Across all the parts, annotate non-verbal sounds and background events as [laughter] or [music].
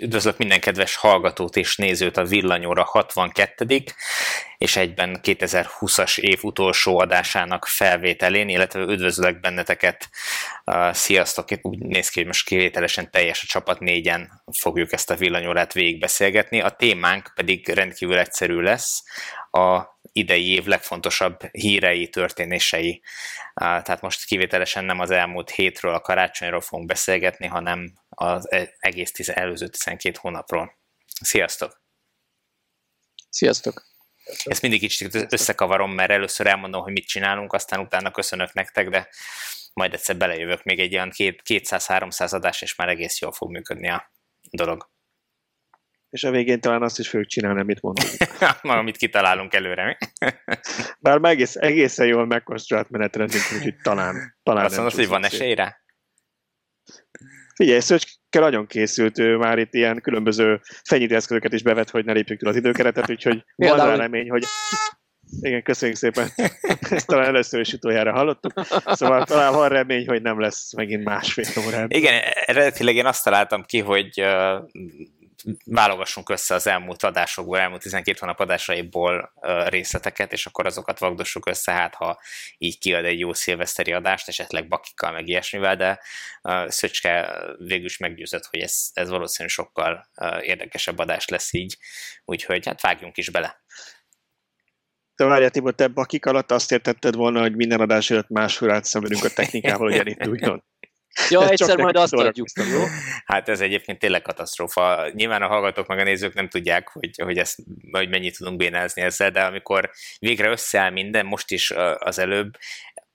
Üdvözlök minden kedves hallgatót és nézőt a Villanyóra 62 és egyben 2020-as év utolsó adásának felvételén, illetve üdvözlök benneteket. Sziasztok! Úgy néz ki, hogy most kivételesen teljes a csapat, négyen fogjuk ezt a villanyórát végigbeszélgetni. A témánk pedig rendkívül egyszerű lesz. A idei év legfontosabb hírei, történései. Tehát most kivételesen nem az elmúlt hétről, a karácsonyról fogunk beszélgetni, hanem az e- egész tiz, előző 12 hónapról. Sziasztok! Sziasztok! Ezt mindig kicsit összekavarom, mert először elmondom, hogy mit csinálunk, aztán utána köszönök nektek, de majd egyszer belejövök még egy olyan 200-300 adás, és már egész jól fog működni a dolog. És a végén talán azt is fogjuk csinálni, amit mondunk. [laughs] amit kitalálunk előre, mi? [laughs] Bár meg egész, egészen jól megkonstruált menetrendünk, úgyhogy talán, talán Azt mondod, hogy van esélyre? Figyelj, Szöcske nagyon készült, ő már itt ilyen különböző fenyítőeszközöket is bevet, hogy ne lépjük túl az időkeretet, úgyhogy van rá remény, hogy igen, köszönjük szépen. Ezt talán először is utoljára hallottuk. Szóval talán van remény, hogy nem lesz megint másfél órán. Igen, eredetileg én azt találtam ki, hogy válogassunk össze az elmúlt adásokból, elmúlt 12 hónap adásaiból részleteket, és akkor azokat vagdossuk össze, hát ha így kiad egy jó szilveszteri adást, esetleg bakikkal, meg ilyesmivel, de Szöcske végül is meggyőzött, hogy ez, ez valószínűleg sokkal érdekesebb adás lesz így, úgyhogy hát vágjunk is bele. Te várjál, Tibor, te bakik alatt azt értetted volna, hogy minden adás előtt másfél átszemülünk a technikával, hogy elinduljon. Ja, egyszer majd azt adjuk, jó? Hát ez egyébként tényleg katasztrófa. Nyilván a hallgatók meg a nézők nem tudják, hogy, hogy, ezt, hogy mennyit tudunk bénázni ezzel, de amikor végre összeáll minden, most is az előbb,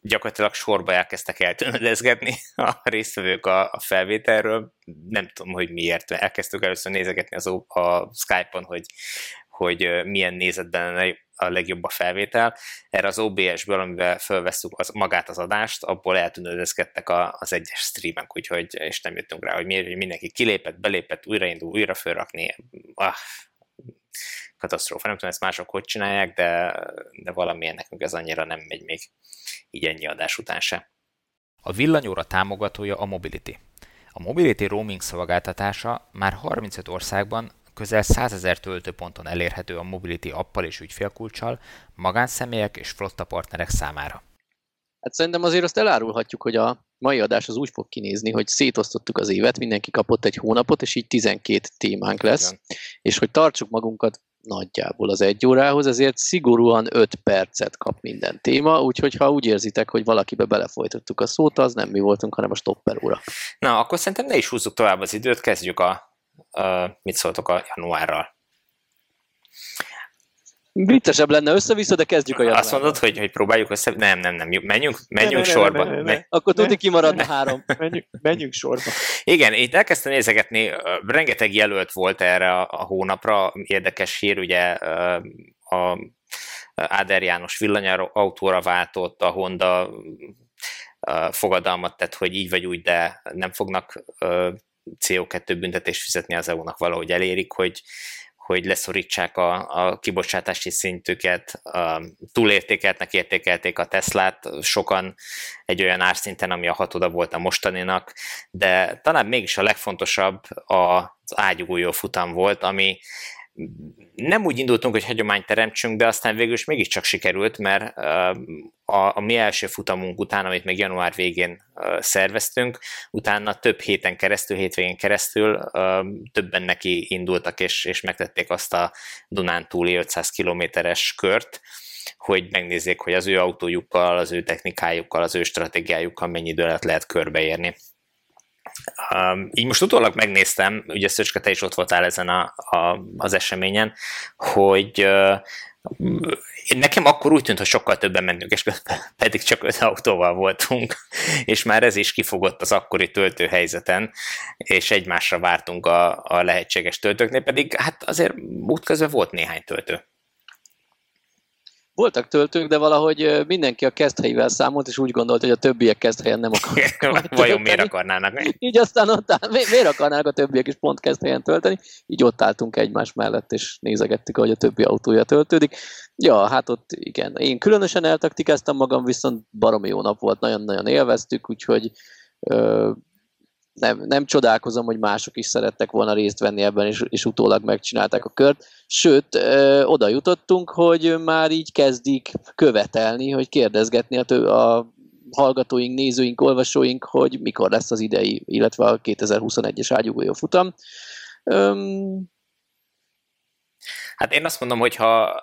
gyakorlatilag sorba elkezdtek eltűnödezgetni a résztvevők a, a felvételről. Nem tudom, hogy miért. Elkezdtük először nézegetni az, a Skype-on, hogy, hogy milyen nézetben a legjobb a felvétel. Erre az OBS-ből, amivel felveszünk az, magát az adást, abból eltűnődözgettek az egyes streamek, úgyhogy, és nem jöttünk rá, hogy miért, hogy mindenki kilépett, belépett, újraindul, újra fölrakni. Ah, katasztrófa. Nem tudom, ezt mások hogy csinálják, de, de valamilyen nekünk ez annyira nem megy még így ennyi adás után se. A villanyóra támogatója a Mobility. A Mobility roaming szolgáltatása már 35 országban közel 100 ezer töltőponton elérhető a Mobility appal és ügyfélkulcsal magánszemélyek és flotta partnerek számára. Hát szerintem azért azt elárulhatjuk, hogy a mai adás az úgy fog kinézni, hogy szétosztottuk az évet, mindenki kapott egy hónapot, és így 12 témánk lesz, Igen. és hogy tartsuk magunkat nagyjából az egy órához, ezért szigorúan 5 percet kap minden téma, úgyhogy ha úgy érzitek, hogy valakibe belefolytottuk a szót, az nem mi voltunk, hanem a stopper óra. Na, akkor szerintem ne is húzzuk tovább az időt, kezdjük a mit szóltok a januárral? Viccesebb lenne össze-vissza, de kezdjük a januárral. Azt mondod, hogy, hogy próbáljuk össze... Nem, nem, nem. Menjünk, menjünk ne, sorba. Ne, ne, ne, ne. Akkor tudni kimaradna három. [laughs] Menjünk, menjünk sorba. Igen, itt elkezdtem nézegetni, rengeteg jelölt volt erre a, a hónapra. Érdekes hír, ugye a Áder János villanyautóra váltott, a Honda fogadalmat tett, hogy így vagy úgy, de nem fognak CO2 büntetést fizetni az EU-nak valahogy elérik, hogy, hogy leszorítsák a, a kibocsátási szintüket, a, túlértékeltnek értékelték a Teslát, sokan egy olyan árszinten, ami a hatoda volt a mostaninak, de talán mégis a legfontosabb az ágyugójó futam volt, ami nem úgy indultunk, hogy hagyományt teremtsünk, de aztán végül is mégiscsak sikerült, mert a, a mi első futamunk után, amit még január végén szerveztünk, utána több héten keresztül, hétvégén keresztül többen neki indultak, és, és megtették azt a Dunán túli 500 kilométeres kört, hogy megnézzék, hogy az ő autójukkal, az ő technikájukkal, az ő stratégiájukkal mennyi idő alatt lehet körbeérni. Um, így most utólag megnéztem, ugye Szöcske, te is ott voltál ezen a, a, az eseményen, hogy uh, nekem akkor úgy tűnt, hogy sokkal többen mentünk, és [laughs] pedig csak öt autóval voltunk, [laughs] és már ez is kifogott az akkori töltőhelyzeten, és egymásra vártunk a, a lehetséges töltőknél, pedig hát azért útközben volt néhány töltő. Voltak töltők, de valahogy mindenki a keszthelyével számolt, és úgy gondolt, hogy a többiek keszthelyen nem akarnak. [laughs] Vajon miért akarnának? [laughs] Így aztán ott áll, miért akarnának a többiek is pont keszthelyen tölteni? Így ott álltunk egymás mellett, és nézegettük, hogy a többi autója töltődik. Ja, hát ott igen. Én különösen eltaktikáztam magam, viszont baromi jó nap volt, nagyon-nagyon élveztük, úgyhogy ö, nem, nem csodálkozom, hogy mások is szerettek volna részt venni ebben, és, és utólag megcsinálták a kört. Sőt, ö, oda jutottunk, hogy már így kezdik követelni, hogy kérdezgetni a, tő, a hallgatóink, nézőink, olvasóink, hogy mikor lesz az idei, illetve a 2021-es ágyugójó futam. Hát én azt mondom, hogy ha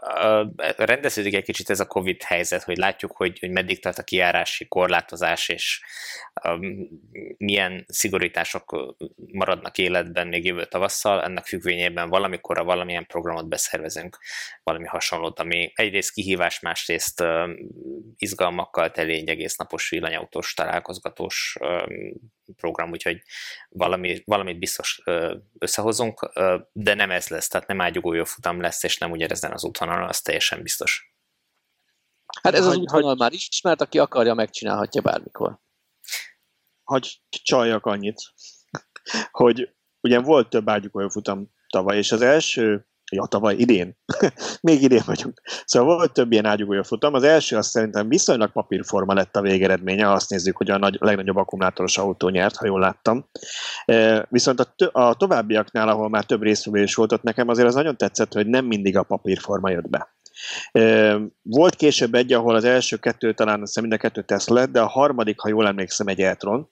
rendeződik egy kicsit ez a Covid helyzet, hogy látjuk, hogy, hogy meddig tart a kiárási korlátozás, és milyen szigorítások maradnak életben még jövő tavasszal, ennek függvényében valamikor a valamilyen programot beszervezünk, valami hasonlót, ami egyrészt kihívás, másrészt um, izgalmakkal teli egy egész napos villanyautós, találkozgatós program, úgyhogy valami, valamit biztos összehozunk, de nem ez lesz, tehát nem ágyugójó futam lesz, és nem ugye ezen az útvonalon, az teljesen biztos. Hát ez az útvonal hogy... már ismert, aki akarja, megcsinálhatja bármikor. Hogy csaljak annyit, [laughs] hogy ugye volt több ágyugójó futam tavaly, és az első ja, tavaly, idén, [laughs] még idén vagyunk. Szóval volt több ilyen ágyugója futam. Az első azt szerintem viszonylag papírforma lett a végeredménye, azt nézzük, hogy a nagy, legnagyobb akkumulátoros autó nyert, ha jól láttam. E, viszont a, a továbbiaknál, ahol már több részvevés volt, ott nekem azért az nagyon tetszett, hogy nem mindig a papírforma jött be. E, volt később egy, ahol az első kettő talán azt mind a kettő Tesla de a harmadik, ha jól emlékszem, egy Eltron,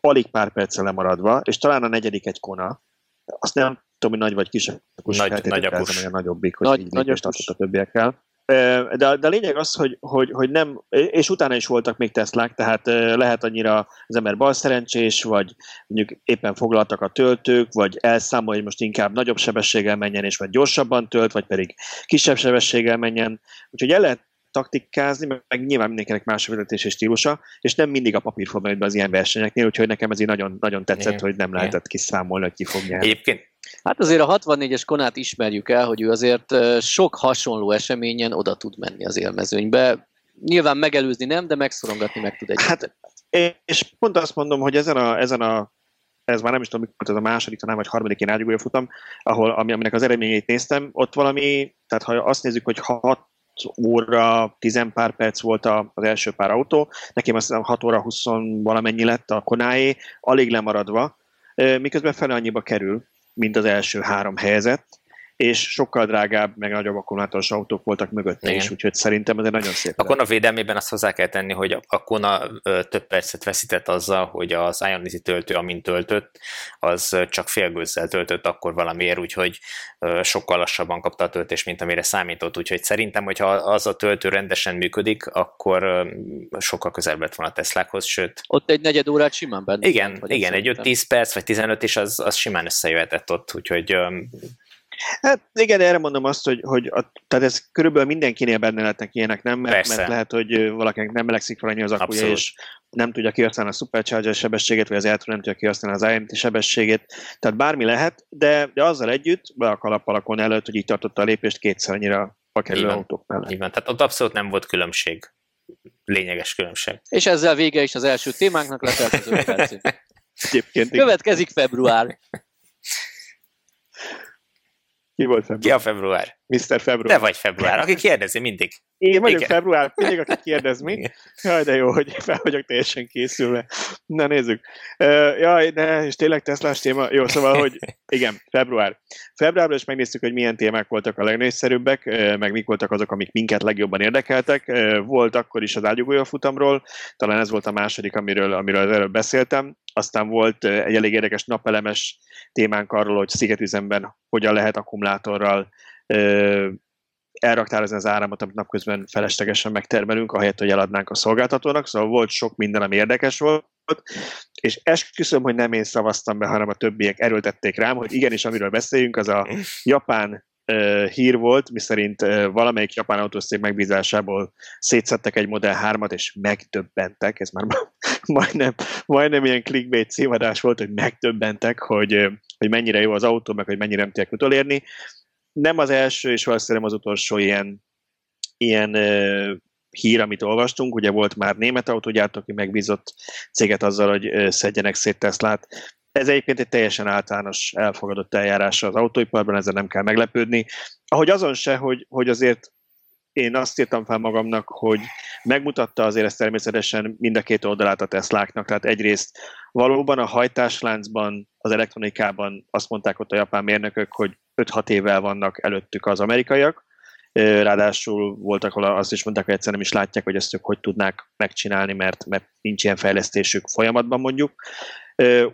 alig pár perccel lemaradva, és talán a negyedik egy Kona, azt nem tudom, hogy nagy vagy kis akus, nagy, nagy akus. a nagyobbik, hogy nagy, így nagy a többiekkel. De, de a lényeg az, hogy, hogy, hogy nem, és utána is voltak még Teslák, tehát lehet annyira az ember bal szerencsés, vagy mondjuk éppen foglaltak a töltők, vagy elszámol, hogy most inkább nagyobb sebességgel menjen, és vagy gyorsabban tölt, vagy pedig kisebb sebességgel menjen. Úgyhogy el lehet taktikázni, meg nyilván mindenkinek más a vezetési stílusa, és nem mindig a papírforma be az ilyen versenyeknél, úgyhogy nekem ez így nagyon, nagyon tetszett, Igen. hogy nem lehetett kiszámolni, hogy ki fog nyerni. Egyébként Hát azért a 64-es Konát ismerjük el, hogy ő azért sok hasonló eseményen oda tud menni az élmezőnybe. Nyilván megelőzni nem, de megszorongatni meg tud egy. Hát, és pont azt mondom, hogy ezen a, ezen a ez már nem is tudom, mikor ez a második, talán vagy harmadik én futam, ahol, ami, aminek az eredményeit néztem, ott valami, tehát ha azt nézzük, hogy 6 óra, 10 pár perc volt az első pár autó, nekem azt 6 óra 20 valamennyi lett a konáé, alig lemaradva, miközben fele annyiba kerül, mint az első három helyzet, és sokkal drágább, meg nagyobb akkumulátoros autók voltak mögötte Igen. is, úgyhogy szerintem ez egy nagyon szép. A Kona védelmében azt hozzá kell tenni, hogy a Kona több percet veszített azzal, hogy az Ionity töltő, amint töltött, az csak félgőzzel töltött akkor valamiért, úgyhogy sokkal lassabban kapta a töltést, mint amire számított, úgyhogy szerintem, hogyha az a töltő rendesen működik, akkor sokkal közelebb lett volna a Teslákhoz, sőt... Ott egy negyed órát simán benne. Igen, igen egy 5-10 perc, vagy 15 is az, az simán összejöhetett ott, úgyhogy Hát igen, erre mondom azt, hogy, hogy a, tehát ez körülbelül mindenkinél benne lehetnek ilyenek, nem? Mert, mert lehet, hogy valakinek nem melegszik fel annyi az akkuja, Abszolút. és nem tudja kihasználni a Supercharger sebességét, vagy az Eltron nem tudja kihasználni az IMT sebességét. Tehát bármi lehet, de, de azzal együtt, be a kalappalakon előtt, hogy így tartotta a lépést kétszer annyira a kerülő autók mellett. Így van, tehát ott abszolút nem volt különbség. Lényeges különbség. És ezzel vége is az első témánknak, letelt az [laughs] Következik február. Ki volt február? Ki a február? Mr. Február. Te vagy február, aki kérdezi mindig. Én vagyok Igen. február, mindig aki kérdez mi. Jaj, de jó, hogy fel vagyok teljesen készülve. Na nézzük. Uh, jaj, de, és tényleg Teslás téma. Jó, szóval, hogy igen, február. Februárban is megnéztük, hogy milyen témák voltak a legnépszerűbbek, meg mik voltak azok, amik minket legjobban érdekeltek. Volt akkor is az ágyugója futamról, talán ez volt a második, amiről, amiről előbb beszéltem. Aztán volt egy elég érdekes napelemes témánk arról, hogy szigetüzemben hogyan lehet akkumulátorral elraktározni az áramot, amit napközben feleslegesen megtermelünk, ahelyett, hogy eladnánk a szolgáltatónak, szóval volt sok minden, ami érdekes volt, és esküszöm, hogy nem én szavaztam be, hanem a többiek erőltették rám, hogy igenis, amiről beszéljünk, az a japán uh, hír volt, miszerint uh, valamelyik japán autószék megbízásából szétszettek egy Model 3-at, és megtöbbentek, ez már [laughs] majdnem, majdnem ilyen clickbait címadás volt, hogy megtöbbentek, hogy, hogy mennyire jó az autó, meg hogy mennyire nem tudják utolérni nem az első, és valószínűleg az utolsó ilyen, ilyen uh, hír, amit olvastunk. Ugye volt már német autógyártó, aki megbízott céget azzal, hogy uh, szedjenek szét Teslát. Ez egyébként egy teljesen általános elfogadott eljárása az autóiparban, ezzel nem kell meglepődni. Ahogy azon se, hogy, hogy azért én azt írtam fel magamnak, hogy megmutatta azért ezt természetesen mind a két oldalát a Tesláknak. Tehát egyrészt valóban a hajtásláncban, az elektronikában azt mondták ott a japán mérnökök, hogy 5-6 évvel vannak előttük az amerikaiak, ráadásul voltak, ahol azt is mondták, hogy egyszerűen nem is látják, hogy ezt ők hogy tudnák megcsinálni, mert, mert nincs ilyen fejlesztésük folyamatban mondjuk.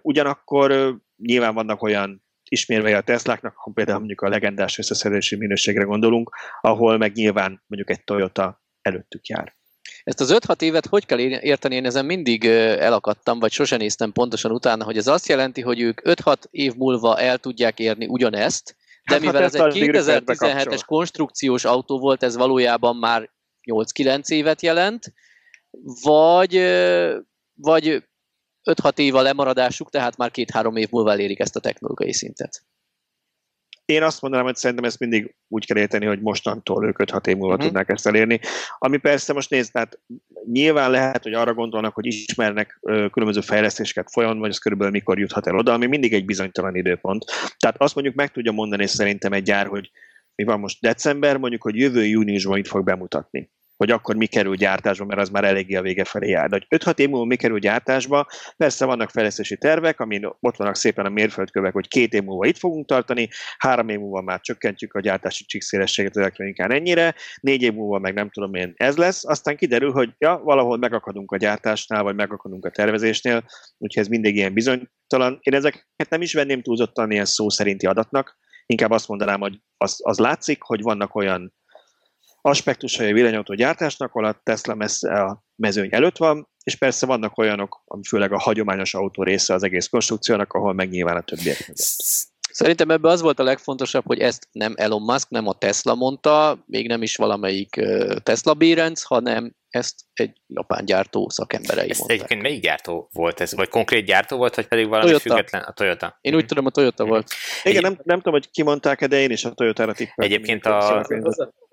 Ugyanakkor nyilván vannak olyan ismérve a Tesláknak, akkor például mondjuk a legendás összeszedési minőségre gondolunk, ahol meg nyilván mondjuk egy Toyota előttük jár. Ezt az 5-6 évet hogy kell érteni? Én ezen mindig elakadtam, vagy sosem néztem pontosan utána, hogy ez azt jelenti, hogy ők 5-6 év múlva el tudják érni ugyanezt, de hát, mivel ez egy 2017-es konstrukciós autó volt, ez valójában már 8-9 évet jelent, vagy, vagy 5-6 év a lemaradásuk, tehát már 2-3 év múlva elérik ezt a technológiai szintet. Én azt mondanám, hogy szerintem ezt mindig úgy kell érteni, hogy mostantól ők 5-6 év múlva uh-huh. tudnák ezt elérni. Ami persze most nézd, tehát nyilván lehet, hogy arra gondolnak, hogy ismernek ö, különböző fejlesztéseket folyamatban, vagy ez körülbelül mikor juthat el oda, ami mindig egy bizonytalan időpont. Tehát azt mondjuk meg tudja mondani szerintem egy gyár, hogy mi van most december, mondjuk, hogy jövő júniusban itt fog bemutatni hogy akkor mi kerül gyártásba, mert az már eléggé a vége felé jár. De hogy 5-6 év múlva mi kerül gyártásba, persze vannak fejlesztési tervek, amin ott vannak szépen a mérföldkövek, hogy két év múlva itt fogunk tartani, három év múlva már csökkentjük a gyártási csíkszélességet az elektronikán ennyire, négy év múlva meg nem tudom én ez lesz, aztán kiderül, hogy ja, valahol megakadunk a gyártásnál, vagy megakadunk a tervezésnél, úgyhogy ez mindig ilyen bizonytalan. Én ezeket nem is venném túlzottan ilyen szó szerinti adatnak, inkább azt mondanám, hogy az, az látszik, hogy vannak olyan aspektusai a villanyautó gyártásnak, ahol a Tesla messze a mezőny előtt van, és persze vannak olyanok, ami főleg a hagyományos autó része az egész konstrukciónak, ahol meg nyilván a többiek Szerintem ebben az volt a legfontosabb, hogy ezt nem Elon Musk, nem a Tesla mondta, még nem is valamelyik Tesla bérenc, hanem ezt egy japán gyártó szakemberei ezt mondták. Egyébként melyik gyártó volt ez? Vagy konkrét gyártó volt, vagy pedig valami Toyota. független? A Toyota. Én úgy tudom, a Toyota mm. volt. Igen, nem, nem tudom, hogy kimondták-e, de én is a Toyota-ra tippeltem. Egyébként a...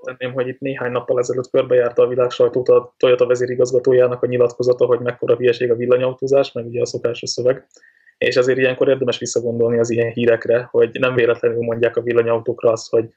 Tenném, hogy itt néhány nappal ezelőtt körbejárta a világ sajtót a Toyota vezérigazgatójának a nyilatkozata, hogy mekkora hülyeség a villanyautózás, meg ugye a szokásos szöveg. És azért ilyenkor érdemes visszagondolni az ilyen hírekre, hogy nem véletlenül mondják a villanyautókra azt, hogy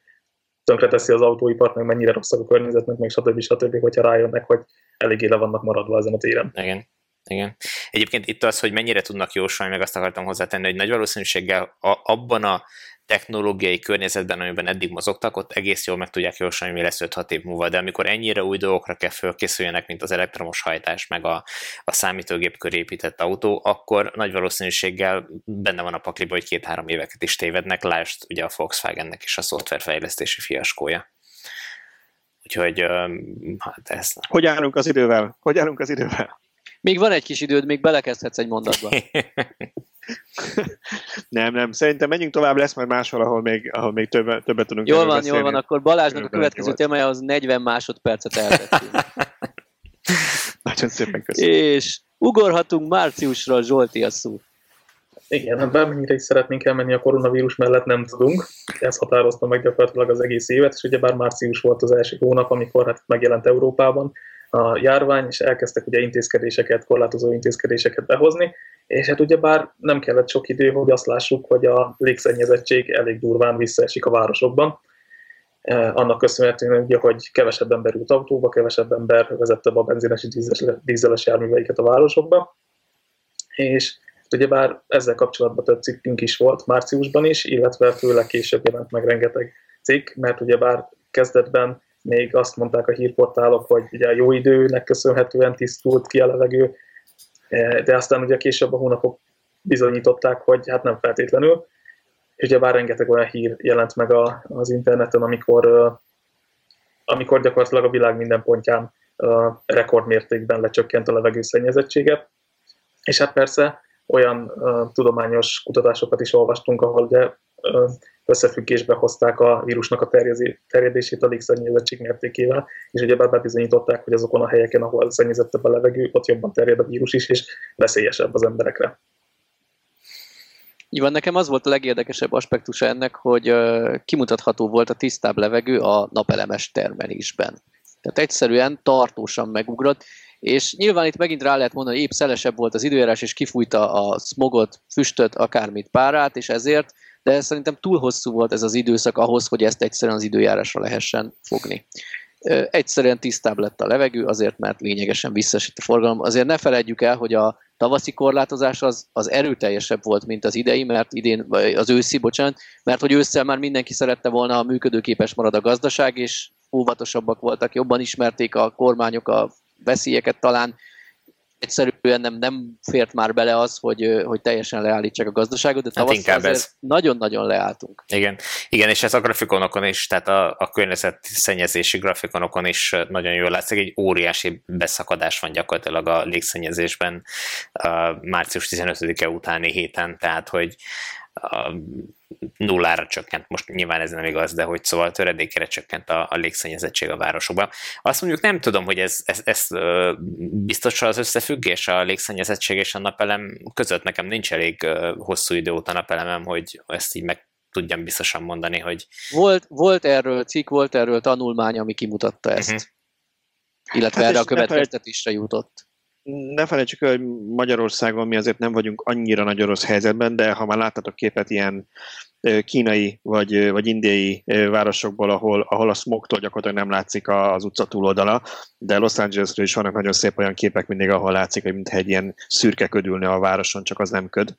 tönkreteszi az autóipart, meg mennyire rosszak a környezetnek, meg stb. stb. hogyha rájönnek, hogy eléggé le vannak maradva ezen a téren. Igen. Igen. Egyébként itt az, hogy mennyire tudnak jósolni, meg azt akartam hozzátenni, hogy nagy valószínűséggel a, abban a technológiai környezetben, amiben eddig mozogtak, ott egész jól meg tudják jósolni, mi lesz 5-6 év múlva, de amikor ennyire új dolgokra kell fölkészüljenek, mint az elektromos hajtás, meg a, a számítógép köré épített autó, akkor nagy valószínűséggel benne van a pakliba, hogy két-három éveket is tévednek, lásd ugye a Volkswagennek is a szoftverfejlesztési fiaskója. Úgyhogy hát ez... Hogy állunk az idővel? Hogy állunk az idővel? Még van egy kis időd, még belekezdhetsz egy mondatba. [laughs] nem, nem. Szerintem menjünk tovább, lesz majd máshol, ahol még, ahol még többet, többet tudunk Jól van, beszélni. jól van, akkor Balázsnak a következő témája az 40 másodpercet elvettünk. [laughs] Nagyon szépen köszönöm. És ugorhatunk márciusra, Zsolti a szó. Igen, hát bármennyire is szeretnénk elmenni a koronavírus mellett, nem tudunk. Ez határozta meg gyakorlatilag az egész évet, és ugye bár március volt az első hónap, amikor hát megjelent Európában a járvány, és elkezdtek ugye intézkedéseket, korlátozó intézkedéseket behozni, és hát ugye bár nem kellett sok idő, hogy azt lássuk, hogy a légszennyezettség elég durván visszaesik a városokban. E, annak köszönhetően, hogy kevesebb ember ült autóba, kevesebb ember vezette be a benzines és dízeles járműveiket a városokba. És ugyebár ezzel kapcsolatban több cikkünk is volt márciusban is, illetve főleg később jelent meg rengeteg cikk, mert ugyebár kezdetben még azt mondták a hírportálok, hogy ugye jó időnek köszönhetően tisztult ki a levegő, e, de aztán ugye később a hónapok bizonyították, hogy hát nem feltétlenül, és ugye bár rengeteg olyan hír jelent meg a, az interneten, amikor, amikor gyakorlatilag a világ minden pontján rekordmértékben lecsökkent a levegő szennyezettsége. És hát persze olyan uh, tudományos kutatásokat is olvastunk, ahol ugye uh, összefüggésbe hozták a vírusnak a terjedését a légszennyezettség mértékével, és ugye bebizonyították, hogy azokon a helyeken, ahol szennyezettebb a levegő, ott jobban terjed a vírus is, és veszélyesebb az emberekre. Így nekem az volt a legérdekesebb aspektusa ennek, hogy kimutatható volt a tisztább levegő a napelemes termelésben. Tehát egyszerűen tartósan megugrott, és nyilván itt megint rá lehet mondani, hogy épp szelesebb volt az időjárás, és kifújta a smogot, füstöt, akármit párát, és ezért de szerintem túl hosszú volt ez az időszak ahhoz, hogy ezt egyszerűen az időjárásra lehessen fogni. Egyszerűen tisztább lett a levegő, azért mert lényegesen visszasít a forgalom. Azért ne felejtjük el, hogy a tavaszi korlátozás az, az erőteljesebb volt, mint az idei, mert idén, vagy az őszi, bocsánat, mert hogy ősszel már mindenki szerette volna, a működőképes marad a gazdaság, és óvatosabbak voltak, jobban ismerték a kormányok a veszélyeket talán, egyszerűen nem, nem fért már bele az, hogy, hogy teljesen leállítsák a gazdaságot, de hát inkább ez. nagyon-nagyon leálltunk. Igen. Igen, és ez a grafikonokon is, tehát a, a környezetszennyezési grafikonokon is nagyon jól látszik, egy óriási beszakadás van gyakorlatilag a légszennyezésben a március 15-e utáni héten, tehát hogy a nullára csökkent, most nyilván ez nem igaz, de hogy szóval töredékére csökkent a, a légszennyezettség a városokban. Azt mondjuk nem tudom, hogy ez, ez, ez biztos az összefüggés a légszennyezettség és a napelem között. Nekem nincs elég hosszú idő óta napelemem, hogy ezt így meg tudjam biztosan mondani, hogy... Volt, volt erről cikk, volt erről tanulmány, ami kimutatta ezt. Uh-huh. Illetve hát erre a következtetésre jutott ne felejtsük el, hogy Magyarországon mi azért nem vagyunk annyira nagy orosz helyzetben, de ha már láttatok képet ilyen kínai vagy, vagy indiai városokból, ahol, ahol a smogtól gyakorlatilag nem látszik az utca túloldala, de Los Angelesről is vannak nagyon szép olyan képek mindig, ahol látszik, hogy mintha egy ilyen szürke ködülne a városon, csak az nem köd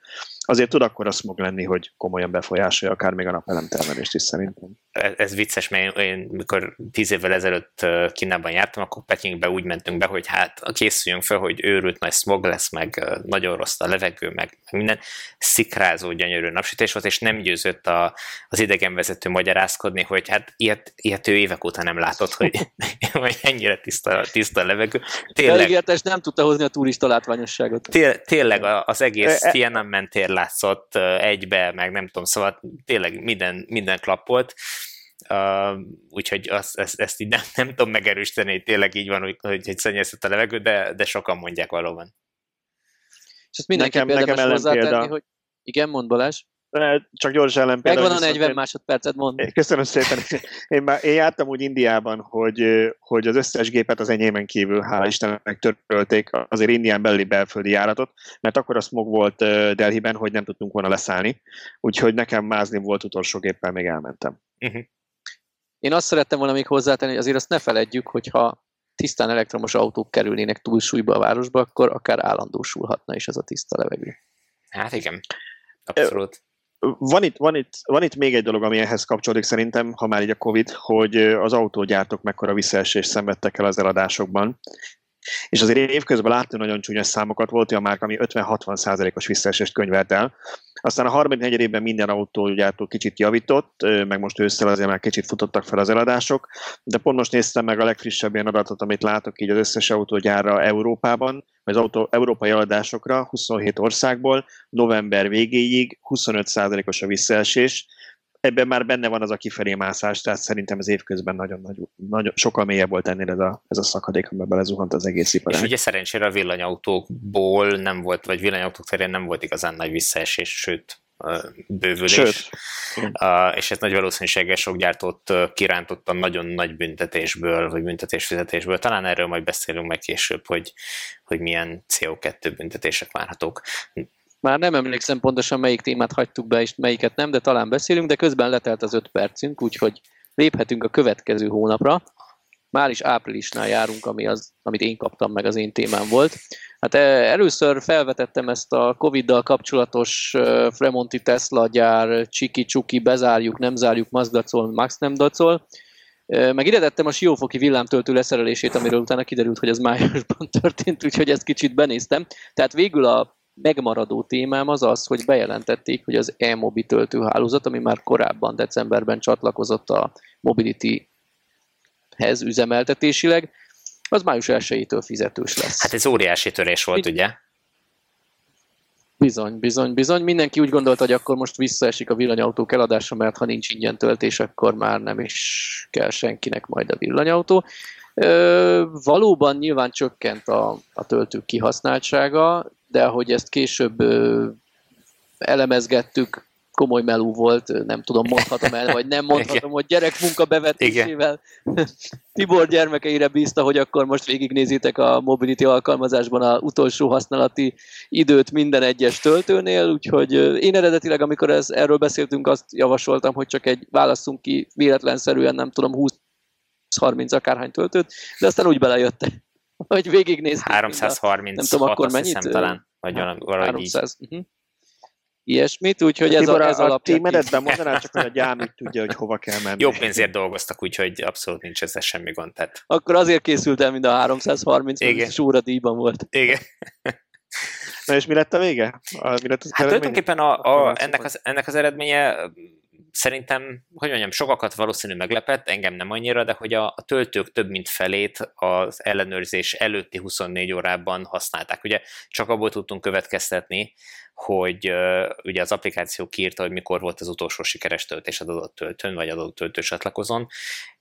azért tud akkor a smog lenni, hogy komolyan befolyásolja akár még a napelemtermelést is szerintem. Ez, ez vicces, mert én mikor tíz évvel ezelőtt Kínában jártam, akkor Pekingbe úgy mentünk be, hogy hát készüljünk fel, hogy őrült nagy smog lesz, meg nagyon rossz a levegő, meg minden szikrázó, gyönyörű napsütés volt, és nem győzött a, az idegenvezető magyarázkodni, hogy hát ilyet, ilyet ő évek óta nem látott, hogy, [laughs] hogy ennyire tiszta, tiszta a levegő. Tényleg, nem tudta hozni a turista látványosságot. Té, tényleg az egész e, e- Tiananmen tér látszott egybe, meg nem tudom, szóval tényleg minden, minden klappolt. Uh, úgyhogy azt, ezt, ezt így nem, [laughs] nem tudom megerősíteni, hogy tényleg így van, hogy, hogy, szennyezett a levegő, de, de sokan mondják valóban. És ezt mindenki nekem, nekem hozzátenni, hogy igen, mond Balázs. Csak gyors ellenpélda. Megvan a 40 másodpercet, mond. Köszönöm szépen. [laughs] Én, már, én jártam úgy Indiában, hogy, hogy az összes gépet az enyémen kívül, hála Istennek törölték azért Indián belüli belföldi járatot, mert akkor a smog volt Delhiben, hogy nem tudtunk volna leszállni. Úgyhogy nekem mázni volt utolsó géppel, még elmentem. Uh-huh. Én azt szerettem volna még hozzátenni, hogy azért azt ne feledjük, hogyha tisztán elektromos autók kerülnének túlsúlyba a városba, akkor akár állandósulhatna is ez a tiszta levegő. Hát igen, abszolút. Van itt, van, itt, van itt még egy dolog, ami ehhez kapcsolódik szerintem, ha már így a Covid, hogy az autógyártók mekkora visszaesést szenvedtek el az eladásokban. És azért évközben látni nagyon csúnyos számokat, volt olyan márka, ami 50-60 százalékos visszaesést könyvelt el. Aztán a 34 évben minden autógyártó kicsit javított, meg most ősszel azért már kicsit futottak fel az eladások, de pont most néztem meg a legfrissebb ilyen adatot, amit látok így az összes autógyárra Európában, az autó, európai eladásokra 27 országból november végéig 25%-os a visszaesés, ebben már benne van az a kifelé mászás, tehát szerintem az évközben nagyon, nagyon, nagyon sokkal mélyebb volt ennél ez a, ez a szakadék, amiben belezuhant az egész ipar. És ugye szerencsére a villanyautókból nem volt, vagy villanyautók terén nem volt igazán nagy visszaesés, sőt, bővülés. Sőt. Uh, és ez nagy valószínűséggel sok gyártót kirántottan nagyon nagy büntetésből, vagy büntetésfizetésből. Talán erről majd beszélünk meg később, hogy, hogy milyen CO2 büntetések várhatók. Már nem emlékszem pontosan, melyik témát hagytuk be, és melyiket nem, de talán beszélünk, de közben letelt az öt percünk, úgyhogy léphetünk a következő hónapra. Már is áprilisnál járunk, ami az, amit én kaptam meg, az én témám volt. Hát eh, először felvetettem ezt a Covid-dal kapcsolatos eh, Fremonti Tesla gyár, csiki-csuki, bezárjuk, nem zárjuk, Mazdacol, Max nem dacol. Eh, meg ide tettem a siófoki villámtöltő leszerelését, amiről utána kiderült, hogy ez májusban történt, úgyhogy ezt kicsit benéztem. Tehát végül a megmaradó témám az az, hogy bejelentették, hogy az e-mobi töltőhálózat, ami már korábban decemberben csatlakozott a Mobility-hez üzemeltetésileg, az május 1-től fizetős lesz. Hát ez óriási törés volt, ugye? Bizony, bizony, bizony. Mindenki úgy gondolta, hogy akkor most visszaesik a villanyautók eladása, mert ha nincs ingyen töltés, akkor már nem is kell senkinek majd a villanyautó. Ö, valóban nyilván csökkent a, a töltők kihasználtsága, de ahogy ezt később elemezgettük, komoly melú volt, nem tudom, mondhatom el, vagy nem mondhatom, hogy gyerek munka bevetésével. Tibor gyermekeire bízta, hogy akkor most végignézitek a Mobility alkalmazásban a utolsó használati időt minden egyes töltőnél, úgyhogy én eredetileg, amikor ez, erről beszéltünk, azt javasoltam, hogy csak egy válasszunk ki véletlenszerűen, nem tudom, 20 330 akárhány töltőt, de aztán úgy belejött, hogy végignéztük. 330, nem tudom, akkor mennyit? Hiszem, talán, vagy valahogy 300. Így. Uh-huh ilyesmit, úgyhogy ez, Tibor, a, ez a, a tímedet mondaná, csak hogy a gyámit tudja, hogy hova kell menni. Jó pénzért dolgoztak, úgyhogy abszolút nincs ezzel semmi gond. Tehát... Akkor azért készült el, mint a 330, Igen. súra díjban volt. Igen. Na és mi lett a vége? A, mi lett az hát tulajdonképpen a, a, ennek, az, ennek az eredménye szerintem, hogy mondjam, sokakat valószínű meglepett, engem nem annyira, de hogy a, a töltők több mint felét az ellenőrzés előtti 24 órában használták. Ugye csak abból tudtunk következtetni, hogy uh, ugye az applikáció kiírta, hogy mikor volt az utolsó sikeres töltés az adott töltőn, vagy adott töltő csatlakozón,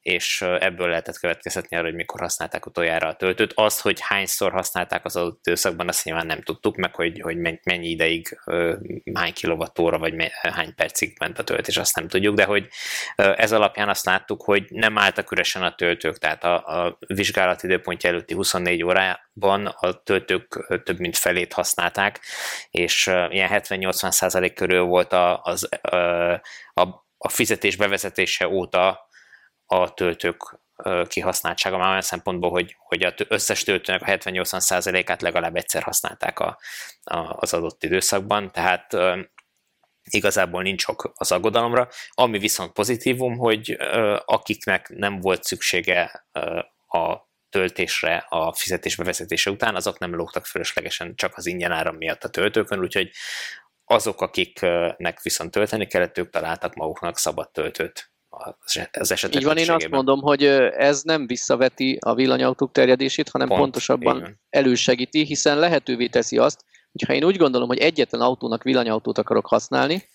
és uh, ebből lehetett következtetni arra, hogy mikor használták utoljára a töltőt. Azt, hogy hányszor használták az adott időszakban, azt nyilván nem tudtuk, meg hogy, hogy mennyi ideig, uh, hány kilovattóra, vagy me, hány percig ment a töltés, azt nem tudjuk, de hogy ez alapján azt láttuk, hogy nem álltak üresen a töltők, tehát a, a vizsgálat időpontja előtti 24 órában a töltők több mint felét használták, és ilyen 70-80 százalék körül volt a, az, a, a fizetés bevezetése óta a töltők kihasználtsága már olyan szempontból, hogy, hogy az összes töltőnek a 70-80 százalékát legalább egyszer használták a, a, az adott időszakban, tehát igazából nincs ok az aggodalomra. Ami viszont pozitívum, hogy akiknek nem volt szüksége a töltésre a fizetés bevezetése után, azok nem lógtak fölöslegesen csak az ingyen áram miatt a töltőkön, úgyhogy azok, akiknek viszont tölteni kellett, ők találtak maguknak szabad töltőt az esetek Így van, én azt mondom, hogy ez nem visszaveti a villanyautók terjedését, hanem Pont, pontosabban elősegíti, hiszen lehetővé teszi azt, hogy ha én úgy gondolom, hogy egyetlen autónak villanyautót akarok használni,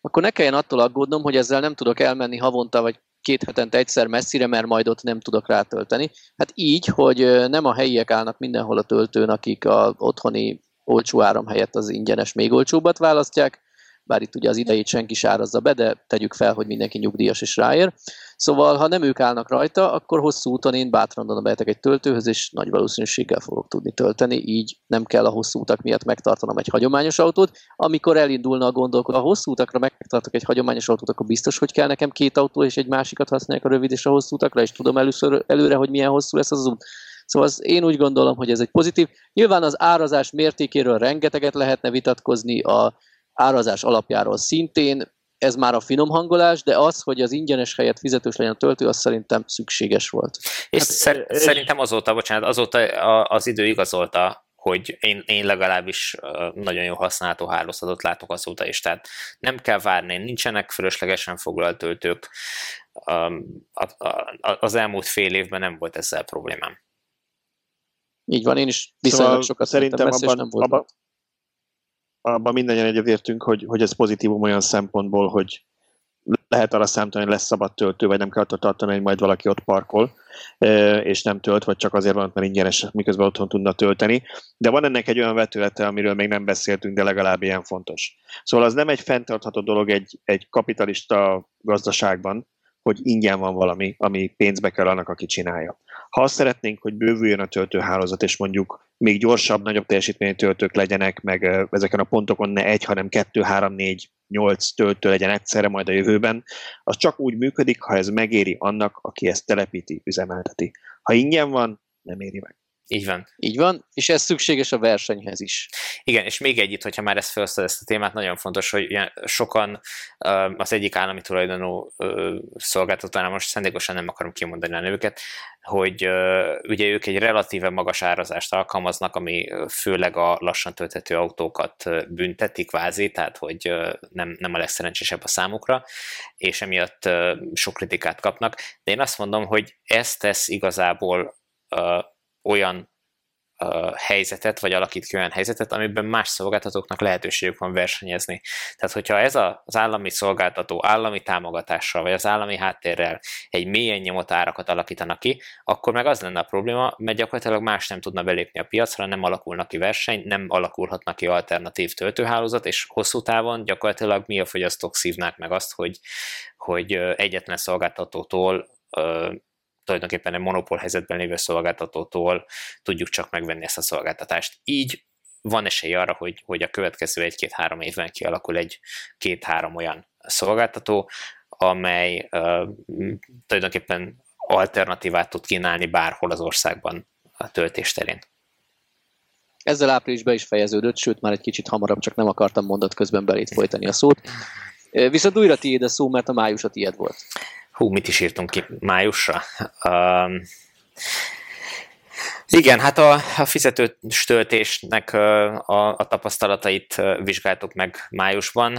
akkor ne kelljen attól aggódnom, hogy ezzel nem tudok elmenni havonta vagy két hetente egyszer messzire, mert majd ott nem tudok rátölteni. Hát így, hogy nem a helyiek állnak mindenhol a töltőn, akik a otthoni olcsó áram helyett az ingyenes még olcsóbbat választják, bár itt ugye az idejét senki sárazza be, de tegyük fel, hogy mindenki nyugdíjas és ráér. Szóval, ha nem ők állnak rajta, akkor hosszú úton én bátran oda behetek egy töltőhöz, és nagy valószínűséggel fogok tudni tölteni, így nem kell a hosszú utak miatt megtartanom egy hagyományos autót. Amikor elindulna a gondolkodás, a hosszú utakra megtartok egy hagyományos autót, akkor biztos, hogy kell nekem két autó, és egy másikat használják a rövid és a hosszú utakra, és tudom először, előre, hogy milyen hosszú lesz az út. Szóval az én úgy gondolom, hogy ez egy pozitív. Nyilván az árazás mértékéről rengeteget lehetne vitatkozni, a árazás alapjáról szintén, ez már a finom hangolás, de az, hogy az ingyenes helyett fizetős legyen a töltő, az szerintem szükséges volt. És hát, szer- és... szerintem azóta, bocsánat, azóta az idő igazolta, hogy én, én legalábbis nagyon jó használható hálózatot látok azóta is, tehát nem kell várni, nincsenek fölöslegesen foglalt töltők. Az elmúlt fél évben nem volt ezzel problémám. Így van, én is viszonylag szóval sokat szerintem abban, nem volt. Abban, abban mindannyian egyetértünk, hogy, hogy ez pozitívum olyan szempontból, hogy lehet arra számítani, hogy lesz szabad töltő, vagy nem kell attól tartani, hogy majd valaki ott parkol, és nem tölt, vagy csak azért van, mert ingyenes, miközben otthon tudna tölteni. De van ennek egy olyan vetülete, amiről még nem beszéltünk, de legalább ilyen fontos. Szóval az nem egy fenntartható dolog egy, egy kapitalista gazdaságban, hogy ingyen van valami, ami pénzbe kell annak, aki csinálja. Ha azt szeretnénk, hogy bővüljön a töltőhálózat, és mondjuk még gyorsabb, nagyobb teljesítményű töltők legyenek, meg ezeken a pontokon ne egy, hanem kettő, három, négy, nyolc töltő legyen egyszerre majd a jövőben, az csak úgy működik, ha ez megéri annak, aki ezt telepíti, üzemelteti. Ha ingyen van, nem éri meg. Így van. Így van, és ez szükséges a versenyhez is. Igen, és még egy itt, hogyha már ezt felhoztad ezt a témát, nagyon fontos, hogy sokan az egyik állami tulajdonú szolgáltatónál, most szándékosan nem akarom kimondani a nevüket, hogy ugye ők egy relatíve magas árazást alkalmaznak, ami főleg a lassan tölthető autókat bünteti kvázi, tehát hogy nem, nem a legszerencsésebb a számukra, és emiatt sok kritikát kapnak. De én azt mondom, hogy ez tesz igazából olyan uh, helyzetet, vagy alakít ki olyan helyzetet, amiben más szolgáltatóknak lehetőségük van versenyezni. Tehát, hogyha ez az állami szolgáltató állami támogatással, vagy az állami háttérrel egy mélyen nyomott árakat alakítanak ki, akkor meg az lenne a probléma, mert gyakorlatilag más nem tudna belépni a piacra, nem alakulnak ki verseny, nem alakulhatnak ki alternatív töltőhálózat, és hosszú távon gyakorlatilag mi a fogyasztók szívnák meg azt, hogy, hogy egyetlen szolgáltatótól tulajdonképpen egy monopól helyzetben lévő szolgáltatótól tudjuk csak megvenni ezt a szolgáltatást. Így van esély arra, hogy, hogy a következő egy-két-három évben kialakul egy két-három olyan szolgáltató, amely uh, tulajdonképpen alternatívát tud kínálni bárhol az országban a töltés terén. Ezzel áprilisban is fejeződött, sőt már egy kicsit hamarabb, csak nem akartam mondat közben belét folytani a szót. Viszont újra tiéd a szó, mert a május a tiéd volt. Hú, mit is írtunk ki májusra? Um, igen, hát a, a fizetős töltésnek a, a tapasztalatait vizsgáltuk meg májusban.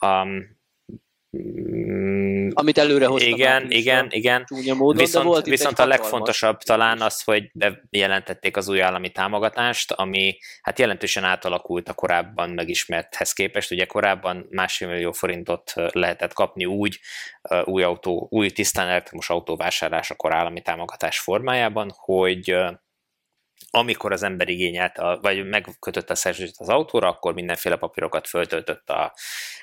Um, amit előre hoztam. Igen, igen, igen. Módon, viszont volt viszont a legfontosabb talán az, hogy bejelentették az új állami támogatást, ami hát jelentősen átalakult a korábban megismerthez képest. Ugye korábban másfél millió forintot lehetett kapni úgy új, autó, új tisztán elektromos autó vásárlásakor állami támogatás formájában, hogy amikor az ember igényelt, vagy megkötötte a szerződést az autóra, akkor mindenféle papírokat föltöltött a,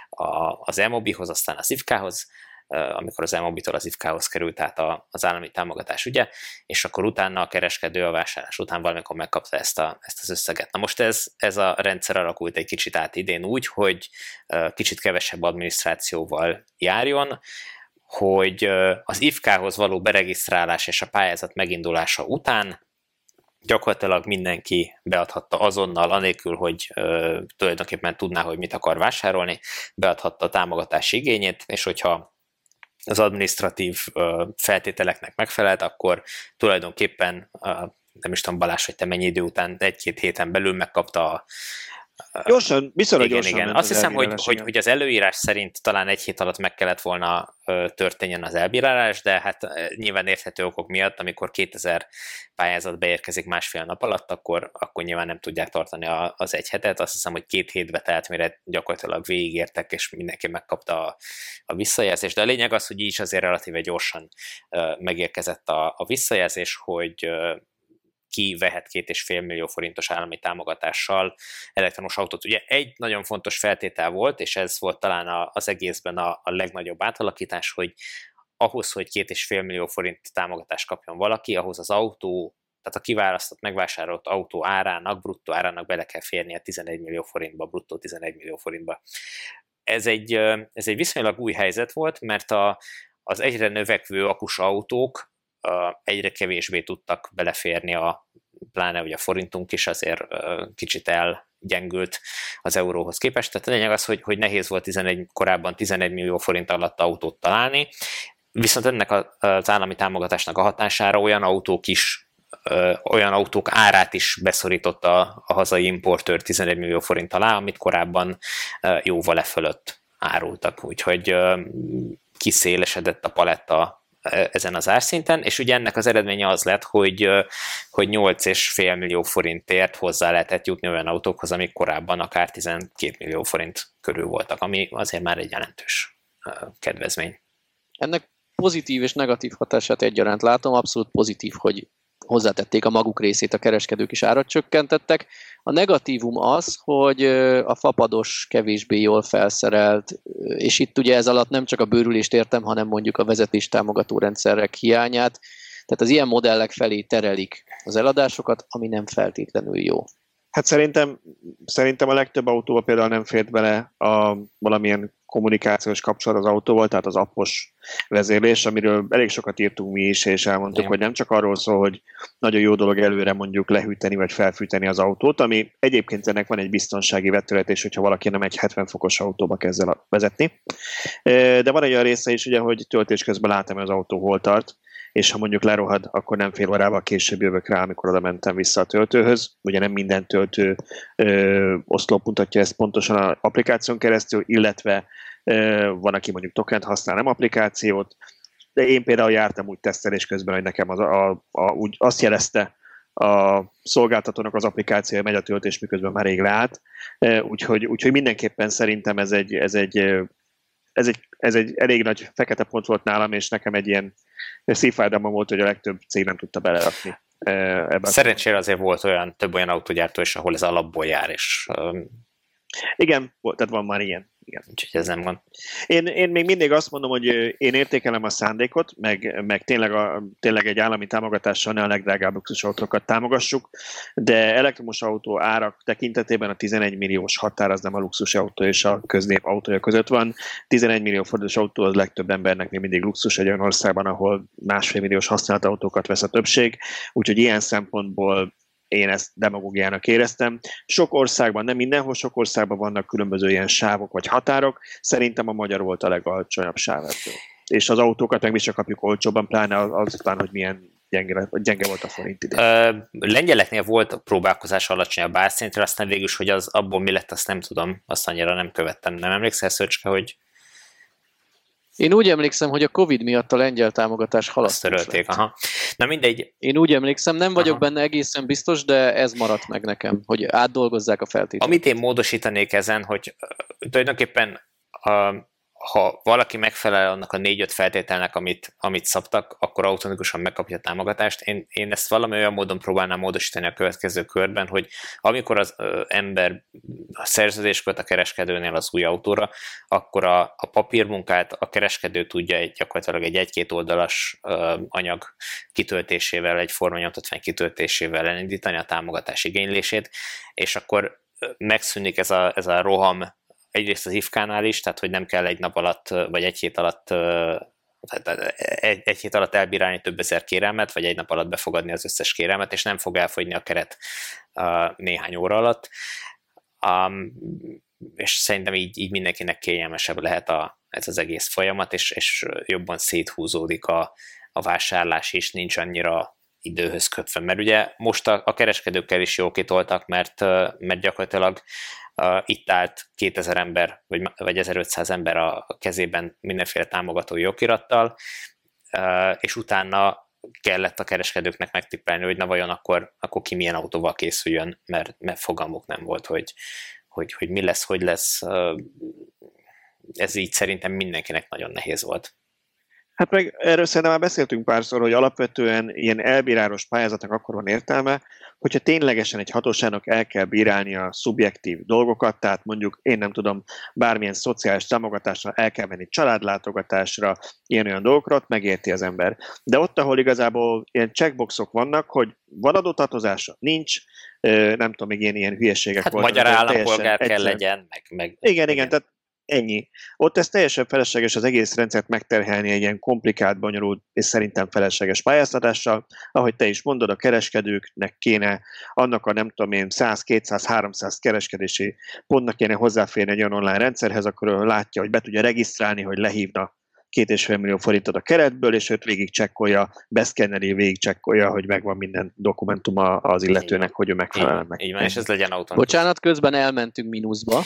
a, az Emobihoz, aztán a Szivkához, amikor az Emobitól az IFK-hoz került át az állami támogatás ugye, és akkor utána a kereskedő a vásárlás után valamikor megkapta ezt, a, ezt az összeget. Na most ez, ez a rendszer alakult egy kicsit át idén úgy, hogy kicsit kevesebb adminisztrációval járjon, hogy az IFK-hoz való beregisztrálás és a pályázat megindulása után gyakorlatilag mindenki beadhatta azonnal, anélkül, hogy ö, tulajdonképpen tudná, hogy mit akar vásárolni, beadhatta a támogatási igényét, és hogyha az administratív ö, feltételeknek megfelelt, akkor tulajdonképpen ö, nem is tudom Balázs, hogy te mennyi idő után, egy-két héten belül megkapta a, Gyorsan, viszonylag igen, gyorsan igen. Azt hiszem, hogy, hogy, hogy az előírás szerint talán egy hét alatt meg kellett volna történjen az elbírálás, de hát nyilván érthető okok miatt, amikor 2000 pályázat beérkezik másfél nap alatt, akkor, akkor nyilván nem tudják tartani az egy hetet. Azt hiszem, hogy két hétbe telt, mire gyakorlatilag végigértek, és mindenki megkapta a, a visszajelzést. De a lényeg az, hogy így is azért relatíve gyorsan megérkezett a, a visszajelzés, hogy ki vehet két és fél millió forintos állami támogatással elektromos autót. Ugye egy nagyon fontos feltétel volt, és ez volt talán az egészben a, legnagyobb átalakítás, hogy ahhoz, hogy két és fél millió forint támogatást kapjon valaki, ahhoz az autó, tehát a kiválasztott, megvásárolt autó árának, bruttó árának bele kell férnie 11 millió forintba, bruttó 11 millió forintba. Ez egy, ez egy viszonylag új helyzet volt, mert a, az egyre növekvő akus autók egyre kevésbé tudtak beleférni a, pláne ugye a forintunk is azért kicsit elgyengült az euróhoz képest. Tehát a lényeg az, hogy, hogy nehéz volt 11, korábban 11 millió forint alatt autót találni, viszont ennek az állami támogatásnak a hatására olyan autók is olyan autók árát is beszorította a hazai importőr 11 millió forint alá, amit korábban jóval lefölött árultak, úgyhogy kiszélesedett a paletta ezen az árszinten, és ugye ennek az eredménye az lett, hogy, hogy 8,5 millió forintért hozzá lehetett jutni olyan autókhoz, amik korábban akár 12 millió forint körül voltak, ami azért már egy jelentős kedvezmény. Ennek pozitív és negatív hatását egyaránt látom, abszolút pozitív, hogy hozzátették a maguk részét, a kereskedők is árat csökkentettek. A negatívum az, hogy a fapados kevésbé jól felszerelt, és itt ugye ez alatt nem csak a bőrülést értem, hanem mondjuk a vezetés támogató rendszerek hiányát, tehát az ilyen modellek felé terelik az eladásokat, ami nem feltétlenül jó. Hát szerintem, szerintem a legtöbb autóba például nem fért bele a valamilyen kommunikációs kapcsolat az autóval, tehát az appos vezérlés, amiről elég sokat írtunk mi is, és elmondtuk, Igen. hogy nem csak arról szól, hogy nagyon jó dolog előre mondjuk lehűteni vagy felfűteni az autót, ami egyébként ennek van egy biztonsági vetületés, hogyha valaki nem egy 70 fokos autóba kezd el vezetni. De van egy olyan része is, ugye, hogy töltés közben látom, hogy az autó hol tart, és ha mondjuk lerohad, akkor nem fél órával később jövök rá, amikor oda mentem vissza a töltőhöz. Ugye nem minden töltő ö, oszlop mutatja ezt pontosan az applikáción keresztül, illetve ö, van, aki mondjuk tokent használ, nem applikációt, de én például jártam úgy tesztelés közben, hogy nekem az, a, a, úgy azt jelezte a szolgáltatónak az applikációja megy a töltés, miközben már rég leállt. Úgyhogy, úgyhogy mindenképpen szerintem ez egy, ez egy ez egy, ez egy elég nagy fekete pont volt nálam, és nekem egy ilyen szívfájdalma volt, hogy a legtöbb cég nem tudta belerakni. Ebben Szerencsére azért volt olyan, több olyan autógyártó is, ahol ez alapból jár, és igen, tehát van már ilyen. Igen. Úgyhogy ez nem van. Én, én még mindig azt mondom, hogy én értékelem a szándékot, meg, meg tényleg, a, tényleg egy állami támogatással ne a legdrágább autókat támogassuk, de elektromos autó árak tekintetében a 11 milliós határ az nem a autó és a köznép autója között van. 11 millió forintos autó az legtöbb embernek még mindig luxus egy olyan országban, ahol másfél milliós használt autókat vesz a többség, úgyhogy ilyen szempontból én ezt demagógiának éreztem. Sok országban, nem mindenhol, sok országban vannak különböző ilyen sávok vagy határok. Szerintem a magyar volt a legalacsonyabb sáv És az autókat meg mi csak kapjuk olcsóban, pláne azután, hogy milyen gyenge, gyenge volt a forint ide. Ö, lengyeleknél volt próbálkozás alacsonyabb árszintről, aztán végül hogy az abból mi lett, azt nem tudom, azt annyira nem követtem. Nem emlékszel, Szöcske, hogy én úgy emlékszem, hogy a Covid miatt a lengyel támogatás halasztás törölték, aha. Na mindegy. Én úgy emlékszem, nem vagyok aha. benne egészen biztos, de ez maradt meg nekem, hogy átdolgozzák a feltételeket. Amit én módosítanék ezen, hogy tulajdonképpen a, ha valaki megfelel annak a négy-öt feltételnek, amit, amit szabtak, akkor automatikusan megkapja a támogatást. Én, én ezt valami olyan módon próbálnám módosítani a következő körben, hogy amikor az ember a szerződés köt a kereskedőnél az új autóra, akkor a, a papírmunkát a kereskedő tudja egy, gyakorlatilag egy egy-két oldalas ö, anyag kitöltésével, egy formanyomtatvány kitöltésével elindítani a támogatás igénylését, és akkor megszűnik ez a, ez a roham egyrészt az IFK-nál is, tehát hogy nem kell egy nap alatt, vagy egy hét alatt tehát egy, egy hét alatt elbírálni több ezer kérelmet, vagy egy nap alatt befogadni az összes kérelmet, és nem fog elfogyni a keret uh, néhány óra alatt. Um, és szerintem így, így mindenkinek kényelmesebb lehet a, ez az egész folyamat, és, és jobban széthúzódik a, a vásárlás, és nincs annyira időhöz kötve. Mert ugye most a, a kereskedőkkel is jó kitoltak, mert, mert gyakorlatilag uh, itt állt 2000 ember, vagy, vagy 1500 ember a kezében mindenféle támogató jogirattal, uh, és utána kellett a kereskedőknek megtippelni, hogy na vajon akkor, akkor ki milyen autóval készüljön, mert, mert fogalmuk nem volt, hogy, hogy, hogy mi lesz, hogy lesz. Ez így szerintem mindenkinek nagyon nehéz volt. Hát meg erről szerintem már beszéltünk párszor, hogy alapvetően ilyen elbíráros pályázatnak akkor van értelme, hogyha ténylegesen egy hatóságnak el kell bírálni a szubjektív dolgokat, tehát mondjuk én nem tudom, bármilyen szociális támogatásra el kell menni családlátogatásra, ilyen-olyan dolgokra, ott megérti az ember. De ott, ahol igazából ilyen checkboxok vannak, hogy van adótartozása, nincs, nem tudom, még ilyen, ilyen hülyeségek hát voltak. magyar állampolgár kell legyen, meg, meg igen, igen, igen, tehát Ennyi. Ott ez teljesen felesleges az egész rendszert megterhelni egy ilyen komplikált, bonyolult és szerintem felesleges pályáztatással. Ahogy te is mondod, a kereskedőknek kéne annak a nem tudom én 100, 200, 300 kereskedési pontnak kéne hozzáférni egy olyan online rendszerhez, akkor látja, hogy be tudja regisztrálni, hogy lehívna két és fél millió forintot a keretből, és őt végig csekkolja, beszkenneli, végig csekkolja, hogy megvan minden dokumentuma az illetőnek, hogy ő megfelel meg. Így van, és ez legyen automatikus. Bocsánat, közben elmentünk mínuszba,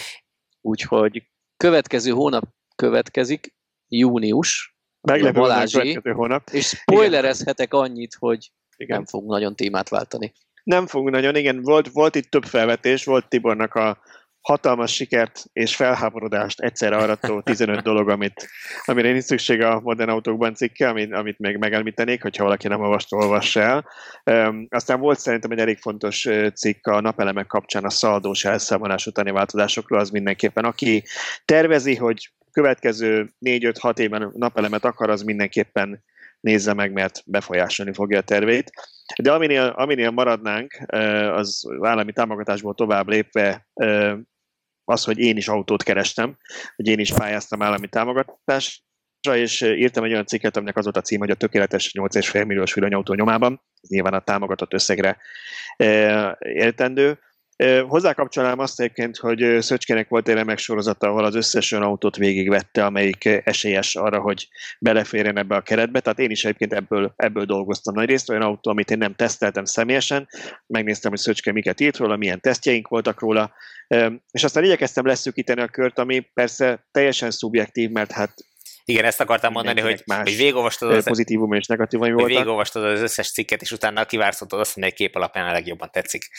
úgyhogy következő hónap következik, június, Meglepő Balázsi, hónap. és spoilerezhetek annyit, hogy igen. nem fog nagyon témát váltani. Nem fog nagyon, igen, volt, volt itt több felvetés, volt Tibornak a hatalmas sikert és felháborodást egyszerre arató 15 [laughs] dolog, amit, amire nincs szükség a modern autókban cikke, amit, amit még megelmítenék, hogyha valaki nem olvasta, olvassa el. Um, aztán volt szerintem egy elég fontos cikk a napelemek kapcsán a szaldós elszámolás utáni változásokról, az mindenképpen. Aki tervezi, hogy következő 4-5-6 évben napelemet akar, az mindenképpen nézze meg, mert befolyásolni fogja a tervét. De aminél, aminél maradnánk, az állami támogatásból tovább lépve az, hogy én is autót kerestem, hogy én is pályáztam állami támogatásra, és írtam egy olyan cikket, aminek az volt a cím, hogy a tökéletes 8,5 milliós villanyautó nyomában, nyilván a támogatott összegre értendő. Hozzákapcsolnám azt egyébként, hogy Szöcskének volt egy remek sorozata, ahol az összes olyan autót végigvette, amelyik esélyes arra, hogy beleférjen ebbe a keretbe. Tehát én is egyébként ebből, ebből dolgoztam nagy részt, olyan autó, amit én nem teszteltem személyesen, megnéztem, hogy Szöcske miket írt róla, milyen tesztjeink voltak róla, és aztán igyekeztem leszűkíteni a kört, ami persze teljesen szubjektív, mert hát Igen, ezt akartam mondani, hogy, más hogy végigolvastad az, pozitívum és negatívum hogy végigolvastad az összes cikket, és utána kivárszoltad azt, hogy egy kép alapján a legjobban tetszik.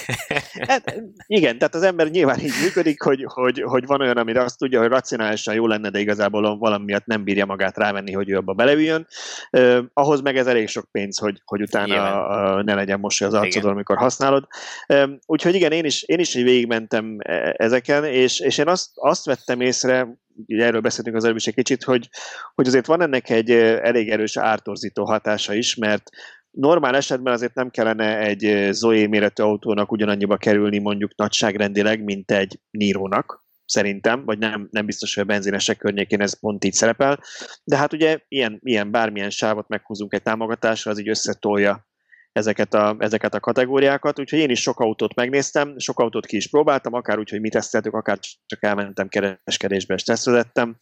[laughs] hát, igen, tehát az ember nyilván így működik, hogy, hogy, hogy van olyan, amire azt tudja, hogy racionálisan jó lenne, de igazából valami miatt nem bírja magát rávenni, hogy ő abba beleüljön. Uh, ahhoz meg ez elég sok pénz, hogy, hogy utána uh, ne legyen most az arcodon, amikor használod. Uh, úgyhogy igen, én is, én is így végigmentem e, ezeken, és, és én azt, azt vettem észre, ugye erről beszéltünk az előbb is egy kicsit, hogy, hogy azért van ennek egy elég erős ártorzító hatása is, mert normál esetben azért nem kellene egy Zoe méretű autónak ugyanannyiba kerülni mondjuk nagyságrendileg, mint egy Nírónak, szerintem, vagy nem, nem biztos, hogy a benzinesek környékén ez pont így szerepel, de hát ugye ilyen, ilyen bármilyen sávot meghúzunk egy támogatásra, az így összetolja ezeket a, ezeket a kategóriákat, úgyhogy én is sok autót megnéztem, sok autót ki is próbáltam, akár úgy, hogy mit teszteltük, akár csak elmentem kereskedésbe és tesztelettem.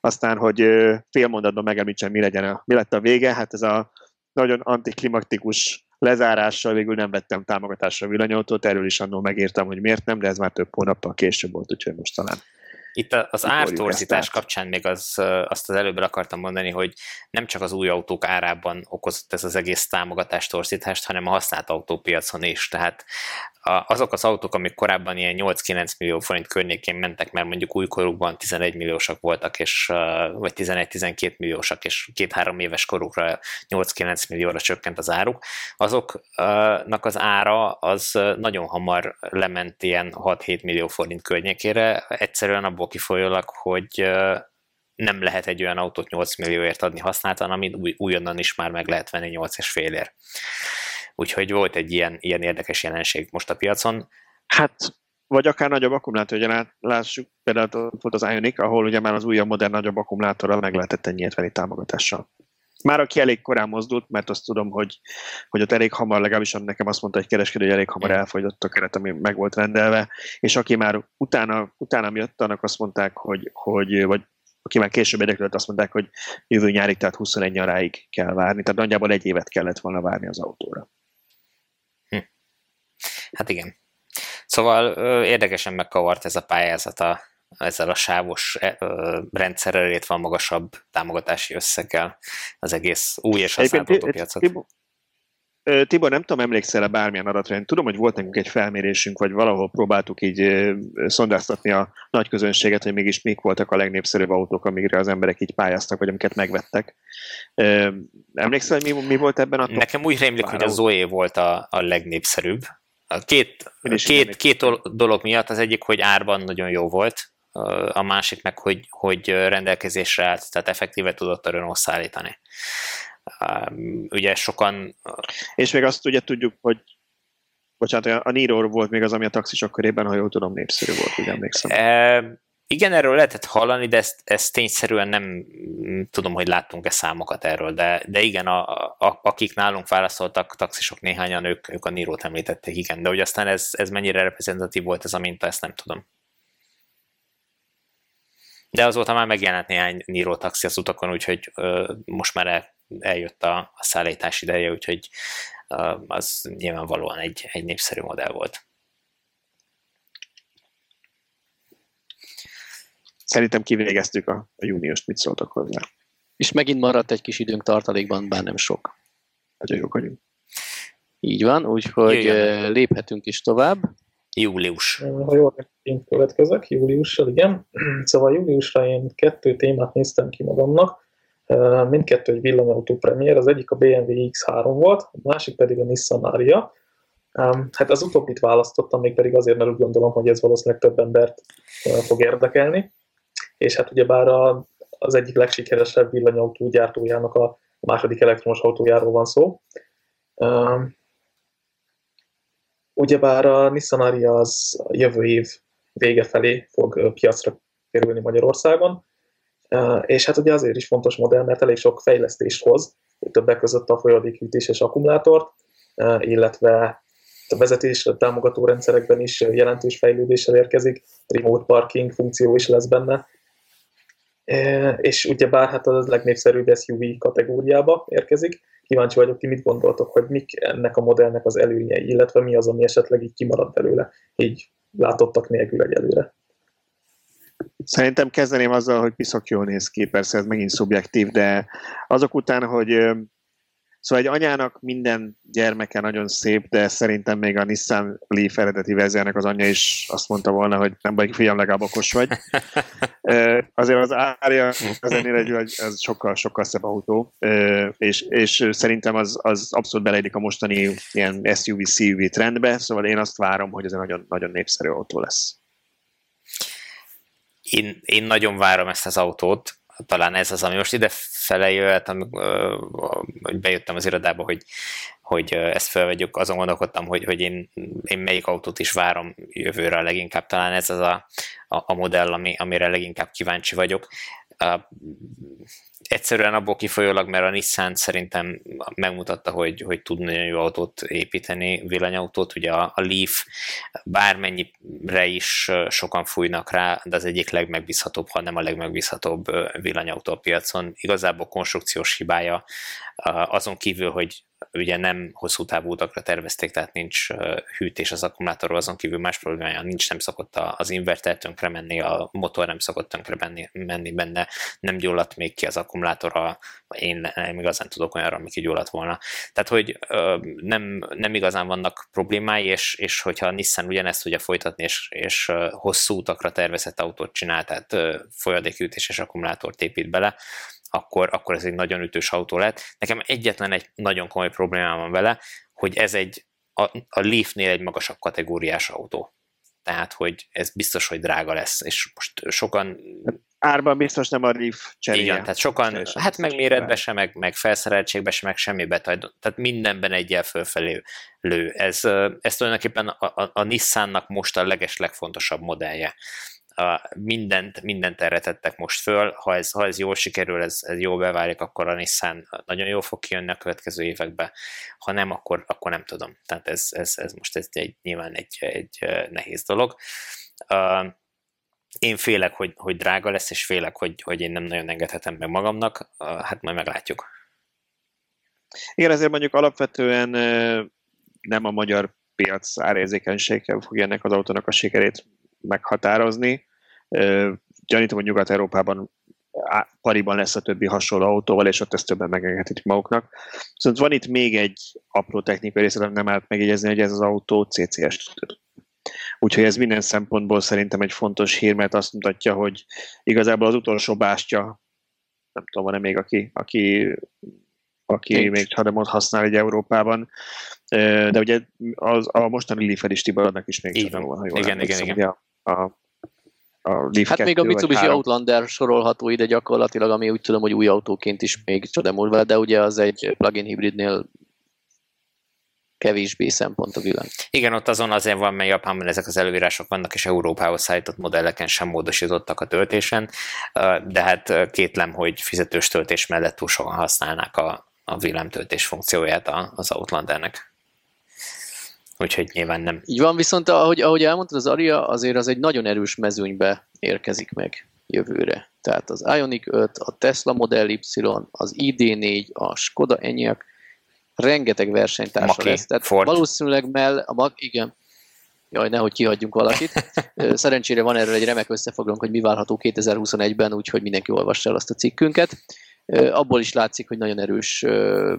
Aztán, hogy fél mondatban megemlítsem, mi, legyen a, mi lett a vége, hát ez a nagyon antiklimaktikus lezárással végül nem vettem támogatásra villanyautót, erről is annól megértem, hogy miért nem, de ez már több hónappal később volt, úgyhogy most talán itt az ártorzítás kapcsán még az, azt az előbb akartam mondani, hogy nem csak az új autók árában okozott ez az egész támogatás torzítást, hanem a használt autópiacon is. Tehát azok az autók, amik korábban ilyen 8-9 millió forint környékén mentek, mert mondjuk újkorukban 11 milliósak voltak, és, vagy 11-12 milliósak, és két-három éves korukra 8-9 millióra csökkent az áruk, azoknak az ára az nagyon hamar lement ilyen 6-7 millió forint környékére, egyszerűen abból kifolyólag, hogy nem lehet egy olyan autót 8 millióért adni használtan, amit új, újonnan is már meg lehet venni 8 és félért. Úgyhogy volt egy ilyen, ilyen érdekes jelenség most a piacon. Hát, vagy akár nagyobb akkumulátor, hogy lássuk, például volt az Ionic, ahol ugye már az újabb modern nagyobb akkumulátorral meg lehetett ennyiet venni támogatással. Már aki elég korán mozdult, mert azt tudom, hogy, hogy ott elég hamar, legalábbis nekem azt mondta egy kereskedő, hogy elég hamar elfogyott a keret, ami meg volt rendelve, és aki már utána, utána jött, annak azt mondták, hogy, hogy vagy aki már később érdeklődött, azt mondták, hogy jövő nyárig, tehát 21 nyaráig kell várni, tehát nagyjából egy évet kellett volna várni az autóra. Hát igen. Szóval ö, érdekesen megkavart ez a pályázat a, ezzel a sávos ö, rendszerrel, illetve a magasabb támogatási összeggel az egész új és használt autópiacot. Tibor, nem tudom, emlékszel-e bármilyen adatra? Én tudom, hogy volt nekünk egy felmérésünk, vagy valahol próbáltuk így szondáztatni a nagy közönséget, hogy mégis mik voltak a legnépszerűbb autók, amikre az emberek így pályáztak, vagy amiket megvettek. Emlékszel, hogy mi, mi volt ebben a Nekem úgy rémlik, hogy a Zoe volt a, a legnépszerűbb, Két, két, két dolog miatt, az egyik, hogy árban nagyon jó volt, a másik meg, hogy, hogy rendelkezésre állt, tehát effektíve tudott a Renault szállítani. Ugye sokan... És még azt ugye tudjuk, hogy bocsánat, a Niro volt még az, ami a taxisok körében, ha jól tudom, népszerű volt, úgy emlékszem. E, igen, erről lehetett hallani, de ezt, ezt tényszerűen nem tudom, hogy láttunk-e számokat erről, de, de igen, a, a, akik nálunk válaszoltak, taxisok néhányan, ők, ők a Nírót említették, igen, de hogy aztán ez, ez mennyire reprezentatív volt ez a minta, ezt nem tudom. De azóta már megjelent néhány Niro taxi az utakon, úgyhogy ö, most már el, eljött a, a szállítás ideje, úgyhogy ö, az nyilvánvalóan egy, egy népszerű modell volt. Szerintem kivégeztük a, a júniust, mit szóltak hozzá. És megint maradt egy kis időnk tartalékban, bár nem sok. Nagyon jók vagyunk. Így van, úgyhogy Jöjjön. léphetünk is tovább. Július. Ha jól én következek, júliussal, igen. [clears throat] Szóval júliusra én kettő témát néztem ki magamnak. Mindkettő egy villanyautó premier, az egyik a BMW X3 volt, a másik pedig a Nissan Aria. Hát az utóbbit választottam, még pedig azért, mert úgy gondolom, hogy ez valószínűleg több embert fog érdekelni és hát ugyebár a, az egyik legsikeresebb villanyautó gyártójának a második elektromos autójáról van szó. Ugyebár a Nissan Aria az jövő év vége felé fog piacra kerülni Magyarországon, és hát ugye azért is fontos modell, mert elég sok fejlesztést hoz, többek között a folyadékűtés és akkumulátort, illetve a vezetés a támogató rendszerekben is jelentős fejlődéssel érkezik, remote parking funkció is lesz benne, és ugye bár hát az legnépszerűbb SUV kategóriába érkezik. Kíváncsi vagyok, ti mit gondoltok, hogy mik ennek a modellnek az előnyei, illetve mi az, ami esetleg így kimarad belőle, így látottak nélkül egyelőre. Szerintem kezdeném azzal, hogy piszok jól néz ki, persze ez megint szubjektív, de azok után, hogy Szóval egy anyának minden gyermeke nagyon szép, de szerintem még a Nissan Leaf eredeti verziónak az anyja is azt mondta volna, hogy nem baj, fiam, legalább okos vagy. [laughs] Azért az árja az ennél egy, az sokkal, sokkal szebb autó, és, és szerintem az, az abszolút beleidik a mostani ilyen SUV-CUV trendbe, szóval én azt várom, hogy ez egy nagyon, nagyon népszerű autó lesz. Én, én nagyon várom ezt az autót, talán ez az, ami most ide fele jöhet, hogy bejöttem az irodába, hogy, hogy ezt felvegyük, azon gondolkodtam, hogy, hogy én, én melyik autót is várom jövőre leginkább. Talán ez az a, a, a modell, ami, amire leginkább kíváncsi vagyok. Egyszerűen abból kifolyólag, mert a Nissan szerintem megmutatta, hogy, hogy tud nagyon jó autót építeni, villanyautót, ugye a, a Leaf bármennyire is sokan fújnak rá, de az egyik legmegbízhatóbb, ha nem a legmegbízhatóbb villanyautó a piacon. Igazából konstrukciós hibája azon kívül, hogy ugye nem hosszú távú utakra tervezték, tehát nincs hűtés az akkumulátorról, azon kívül más problémája nincs, nem szokott az inverter tönkre menni, a motor nem szokott tönkre menni, menni benne, nem gyulladt még ki az akkumulátor, én nem igazán tudok olyanra, ami gyulladt volna. Tehát, hogy nem, nem igazán vannak problémái, és, és hogyha a Nissan ugyanezt tudja folytatni, és, és hosszú utakra tervezett autót csinál, tehát folyadékhűtéses akkumulátort épít bele, akkor, akkor ez egy nagyon ütős autó lett. Nekem egyetlen egy nagyon komoly problémám van vele, hogy ez egy a, a Leafnél egy magasabb kategóriás autó. Tehát, hogy ez biztos, hogy drága lesz, és most sokan... Árban biztos nem a Leaf cseréje. Igen, tehát sokan, hát meg méretbe se, meg, meg felszereltségbe se, meg semmibe, tehát mindenben egyel fölfelé lő. Ez, ez tulajdonképpen a, a, a Nissannak most a leges legfontosabb modellje a mindent, mindent erre tettek most föl, ha ez, ha ez jól sikerül, ez, ez jól beválik, akkor a Nissan nagyon jól fog kijönni a következő években, ha nem, akkor, akkor nem tudom. Tehát ez, ez, ez most ez egy, nyilván egy, egy nehéz dolog. Én félek, hogy, hogy drága lesz, és félek, hogy, hogy én nem nagyon engedhetem meg magamnak, uh, hát majd meglátjuk. Igen, ezért mondjuk alapvetően nem a magyar piac árérzékenységgel fogja ennek az autónak a sikerét meghatározni. Gyanítom, hogy Nyugat-Európában pariban lesz a többi hasonló autóval, és ott ezt többen megengedhetik maguknak. Szóval van itt még egy apró technikai részlet, nem állt megjegyezni, hogy ez az autó CCS Úgyhogy ez minden szempontból szerintem egy fontos hír, mert azt mutatja, hogy igazából az utolsó bástya, nem tudom, van-e még, aki, aki, aki Nincs. még Hademot használ egy Európában, de ugye az, a mostani Leaf is Tibor, annak is még van, ha jól igen, igen, igen. A, a, a Leaf hát 2, még a Mitsubishi Outlander sorolható ide gyakorlatilag, ami úgy tudom, hogy új autóként is még csodamúlva, de ugye az egy plug-in hibridnél kevésbé szempont a világ. Igen, ott azon azért van, mert Japánban ezek az előírások vannak, és Európához szállított modelleken sem módosítottak a töltésen, de hát kétlem, hogy fizetős töltés mellett túl sokan használnák a, a villámtöltés funkcióját az Outlandernek úgyhogy nyilván nem. Így van, viszont ahogy, ahogy elmondtad, az Aria azért az egy nagyon erős mezőnybe érkezik meg jövőre. Tehát az Ioniq 5, a Tesla Model Y, az ID4, a Skoda Enyaq, rengeteg versenytársa Maki, lesz. Tehát Ford. valószínűleg mell, a Maki, igen, jaj, nehogy kihagyjunk valakit. [laughs] Szerencsére van erről egy remek összefoglalónk, hogy mi várható 2021-ben, úgyhogy mindenki olvassa el azt a cikkünket abból is látszik, hogy nagyon erős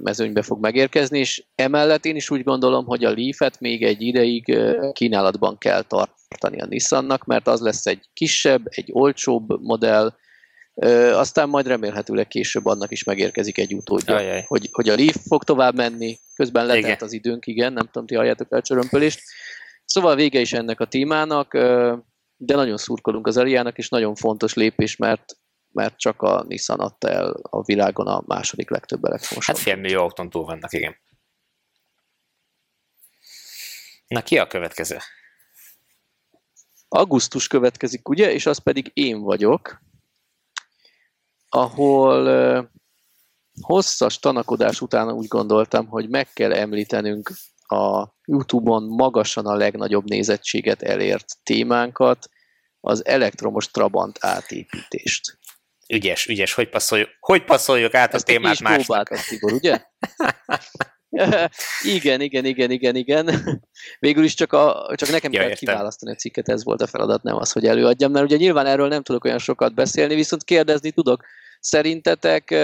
mezőnybe fog megérkezni, és emellett én is úgy gondolom, hogy a Leaf-et még egy ideig kínálatban kell tartani a Nissannak, mert az lesz egy kisebb, egy olcsóbb modell, aztán majd remélhetőleg később annak is megérkezik egy utódja, Ajaj. hogy, hogy a Leaf fog tovább menni, közben letelt az időnk, igen, nem tudom, ti halljátok el csörömpölést. Szóval vége is ennek a témának, de nagyon szurkolunk az Ariának, és nagyon fontos lépés, mert mert csak a Nissan adta el a világon a második legtöbb elektromos Hát fél millió autón túl vannak, igen. Na, ki a következő? Augusztus következik, ugye, és az pedig én vagyok, ahol hosszas tanakodás után úgy gondoltam, hogy meg kell említenünk a YouTube-on magasan a legnagyobb nézettséget elért témánkat, az elektromos Trabant átépítést ügyes, ügyes, hogy passzoljuk, hogy passzoljuk át Ezt a témát másnak. Ezt Tibor, ugye? [laughs] igen, igen, igen, igen, igen. Végül is csak, a, csak nekem ja, kellett kiválasztani a cikket, ez volt a feladat, nem az, hogy előadjam, mert ugye nyilván erről nem tudok olyan sokat beszélni, viszont kérdezni tudok. Szerintetek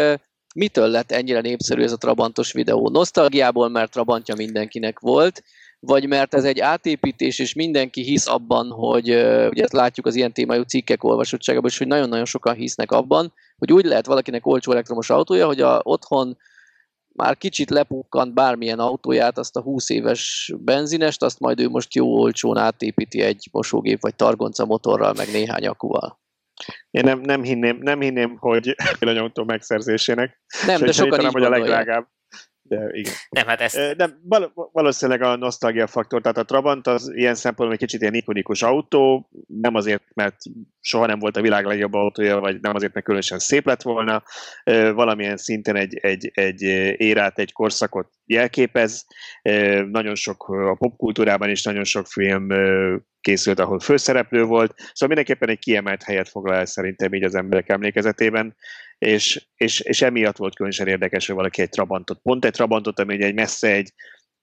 mitől lett ennyire népszerű ez a Trabantos videó? Nosztalgiából, mert Trabantja mindenkinek volt, vagy mert ez egy átépítés, és mindenki hisz abban, hogy ugye ezt látjuk az ilyen témájú cikkek olvasottságában, és hogy nagyon-nagyon sokan hisznek abban, hogy úgy lehet valakinek olcsó elektromos autója, hogy a otthon már kicsit lepukkant bármilyen autóját, azt a 20 éves benzinest, azt majd ő most jó olcsón átépíti egy mosógép vagy targonca motorral, meg néhány akuval. Én nem, nem, hinném, nem hinném, hogy [laughs] villanyautó megszerzésének. Nem, de sokan így hogy a legdrágább de igen. Nem, hát ezt... Nem, valószínűleg a nosztalgia faktor, tehát a Trabant az ilyen szempontból egy kicsit ilyen ikonikus autó, nem azért, mert soha nem volt a világ legjobb autója, vagy nem azért, mert különösen szép lett volna, valamilyen szinten egy, egy, egy érát, egy korszakot jelképez, nagyon sok a popkultúrában is nagyon sok film készült, ahol főszereplő volt, szóval mindenképpen egy kiemelt helyet foglal el szerintem így az emberek emlékezetében, és, és, és emiatt volt különösen érdekes, hogy valaki egy Trabantot, pont egy Trabantot, ami egy messze egy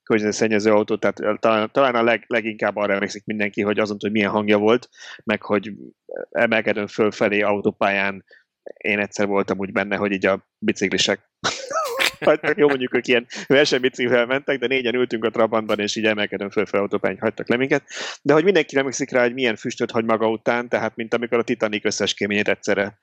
környezetszennyező autó, tehát talán, talán a leg, leginkább arra emlékszik mindenki, hogy azon, hogy milyen hangja volt, meg hogy emelkedőn fölfelé autópályán én egyszer voltam úgy benne, hogy így a biciklisek [laughs] hagytak, jó mondjuk ők ilyen versenybiciklivel mentek, de négyen ültünk a Trabantban, és így emelkedőn fölfel autópány hagytak le minket. De hogy mindenki emlékszik rá, hogy milyen füstöt hagy maga után, tehát mint amikor a Titanic összes kéményét egyszerre,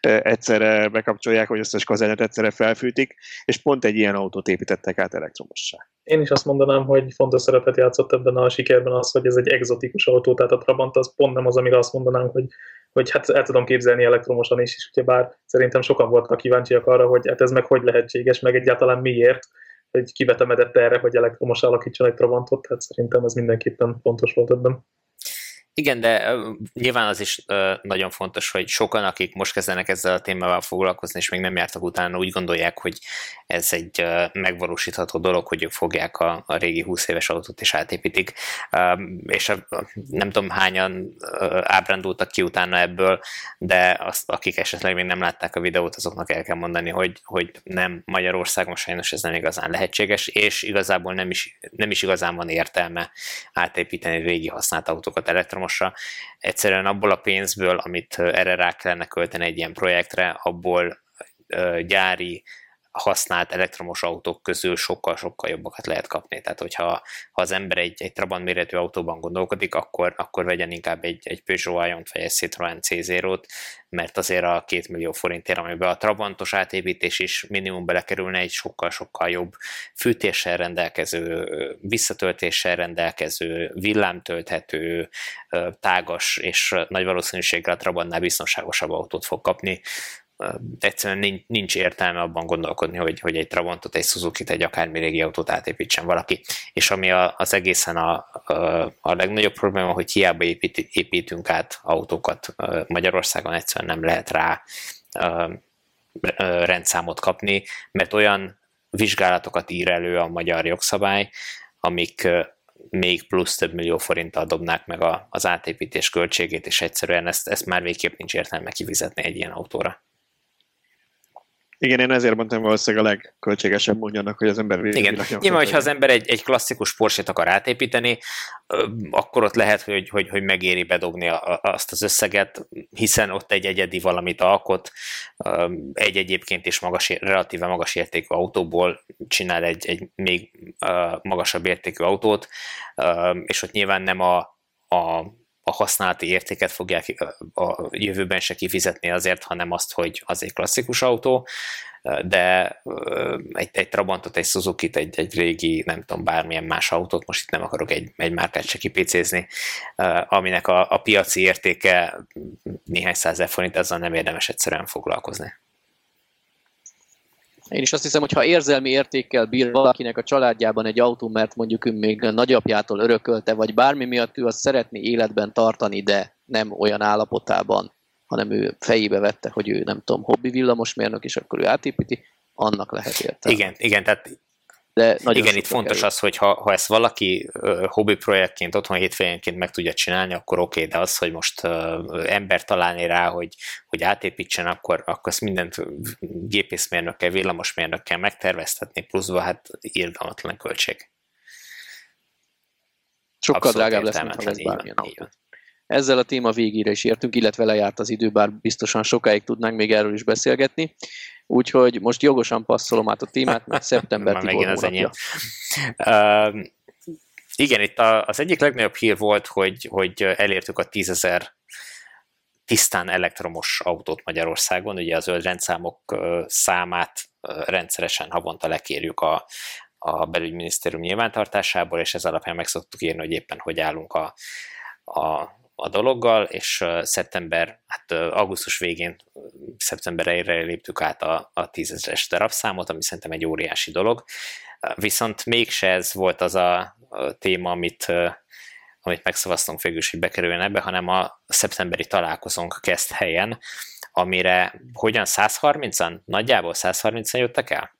egyszerre bekapcsolják, vagy összes kazányat egyszerre felfűtik, és pont egy ilyen autót építettek át elektromossá. Én is azt mondanám, hogy fontos szerepet játszott ebben a sikerben az, hogy ez egy exotikus autó, tehát a Trabant az pont nem az, amire azt mondanánk, hogy hogy hát el tudom képzelni elektromosan is, és ugye bár szerintem sokan voltak kíváncsiak arra, hogy hát ez meg hogy lehetséges, meg egyáltalán miért, hogy kivetemedett erre, hogy elektromos alakítson egy Trabantot, tehát szerintem ez mindenképpen fontos volt ebben. Igen, de nyilván az is nagyon fontos, hogy sokan, akik most kezdenek ezzel a témával foglalkozni, és még nem jártak utána, úgy gondolják, hogy ez egy megvalósítható dolog, hogy ők fogják a, régi 20 éves autót és átépítik. És nem tudom hányan ábrándultak ki utána ebből, de azt, akik esetleg még nem látták a videót, azoknak el kell mondani, hogy, hogy nem Magyarországon sajnos ez nem igazán lehetséges, és igazából nem is, nem is igazán van értelme átépíteni régi használt autókat elektromos elektromosra, egyszerűen abból a pénzből, amit erre rá kellene költeni egy ilyen projektre, abból gyári használt elektromos autók közül sokkal-sokkal jobbakat lehet kapni. Tehát, hogyha ha az ember egy, egy Trabant méretű autóban gondolkodik, akkor, akkor vegyen inkább egy, egy Peugeot ion vagy egy Citroen c 0 mert azért a két millió forintért, amiben a Trabantos átépítés is minimum belekerülne egy sokkal-sokkal jobb fűtéssel rendelkező, visszatöltéssel rendelkező, villámtölthető, tágas és nagy valószínűséggel a Trabantnál biztonságosabb autót fog kapni, egyszerűen nincs, értelme abban gondolkodni, hogy, hogy egy Trabantot, egy suzuki egy akármi régi autót átépítsen valaki. És ami a, az egészen a, a, legnagyobb probléma, hogy hiába épít, építünk át autókat Magyarországon, egyszerűen nem lehet rá rendszámot kapni, mert olyan vizsgálatokat ír elő a magyar jogszabály, amik még plusz több millió forinttal dobnák meg a, az átépítés költségét, és egyszerűen ezt, ezt már végképp nincs értelme kifizetni egy ilyen autóra. Igen, én ezért mondtam valószínűleg a legköltségesebb annak, hogy az ember Igen, nyilván, hogyha az ember egy, egy klasszikus Porsche-t akar átépíteni, akkor ott lehet, hogy, hogy, hogy megéri bedobni azt az összeget, hiszen ott egy egyedi valamit alkot, egy egyébként is magas, relatíve magas értékű autóból csinál egy, egy még magasabb értékű autót, és ott nyilván nem a, a a használati értéket fogják a jövőben se kifizetni azért, hanem azt, hogy az egy klasszikus autó, de egy, egy Trabantot, egy Suzuki-t, egy, egy régi, nem tudom, bármilyen más autót, most itt nem akarok egy, egy márkát se kipécézni, aminek a, a piaci értéke néhány százezer forint, ezzel nem érdemes egyszerűen foglalkozni. Én is azt hiszem, hogy ha érzelmi értékkel bír valakinek a családjában egy autó, mert mondjuk ő még nagyapjától örökölte, vagy bármi miatt ő azt szeretné életben tartani, de nem olyan állapotában, hanem ő fejébe vette, hogy ő nem tudom, hobbi villamosmérnök, és akkor ő átépíti, annak lehet értelme. Igen, igen, tehát de nagyon Igen, itt fontos kerül. az, hogy ha, ha ezt valaki uh, hobbi projektként, otthon hétfőjénként meg tudja csinálni, akkor oké, okay, de az, hogy most uh, ember találni rá, hogy, hogy átépítsen, akkor, akkor ezt mindent gépészmérnökkel, villamosmérnökkel megterveztetni, pluszba hát irgalmatlan költség. Sokkal Abszolút drágább lesz, mint ha lesz bármilyen. Ezzel a téma végére is értünk, illetve lejárt az idő, bár biztosan sokáig tudnánk még erről is beszélgetni. Úgyhogy most jogosan passzolom át a témát, mert szeptember [laughs] Tibor az enyém. Uh, igen, itt a, az egyik legnagyobb hír volt, hogy, hogy elértük a 10 tisztán elektromos autót Magyarországon. Ugye az zöld rendszámok számát rendszeresen havonta lekérjük a, a belügyminisztérium nyilvántartásából, és ez alapján meg szoktuk írni, hogy éppen hogy állunk a, a a dologgal, és szeptember, hát augusztus végén, szeptember elejére léptük át a, a tízezeres darabszámot, ami szerintem egy óriási dolog. Viszont mégse ez volt az a téma, amit, amit megszavaztunk végül is, hogy bekerüljön ebbe, hanem a szeptemberi találkozónk kezd helyen, amire hogyan 130-an? Nagyjából 130-an jöttek el?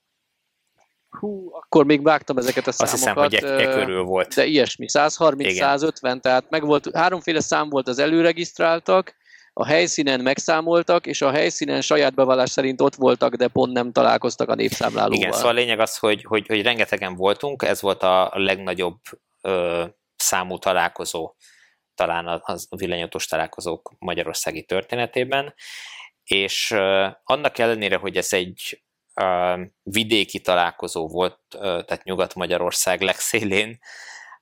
Hú, akkor még vágtam ezeket a számokat. Azt hiszem, hogy e, e körül volt. De ilyesmi, 130-150, tehát meg volt, háromféle szám volt az előregisztráltak, a helyszínen megszámoltak, és a helyszínen saját bevallás szerint ott voltak, de pont nem találkoztak a népszámlálóval. Igen, szóval a lényeg az, hogy, hogy, hogy rengetegen voltunk, ez volt a legnagyobb ö, számú találkozó, talán a, a találkozók magyarországi történetében, és ö, annak ellenére, hogy ez egy vidéki találkozó volt, tehát Nyugat-Magyarország legszélén,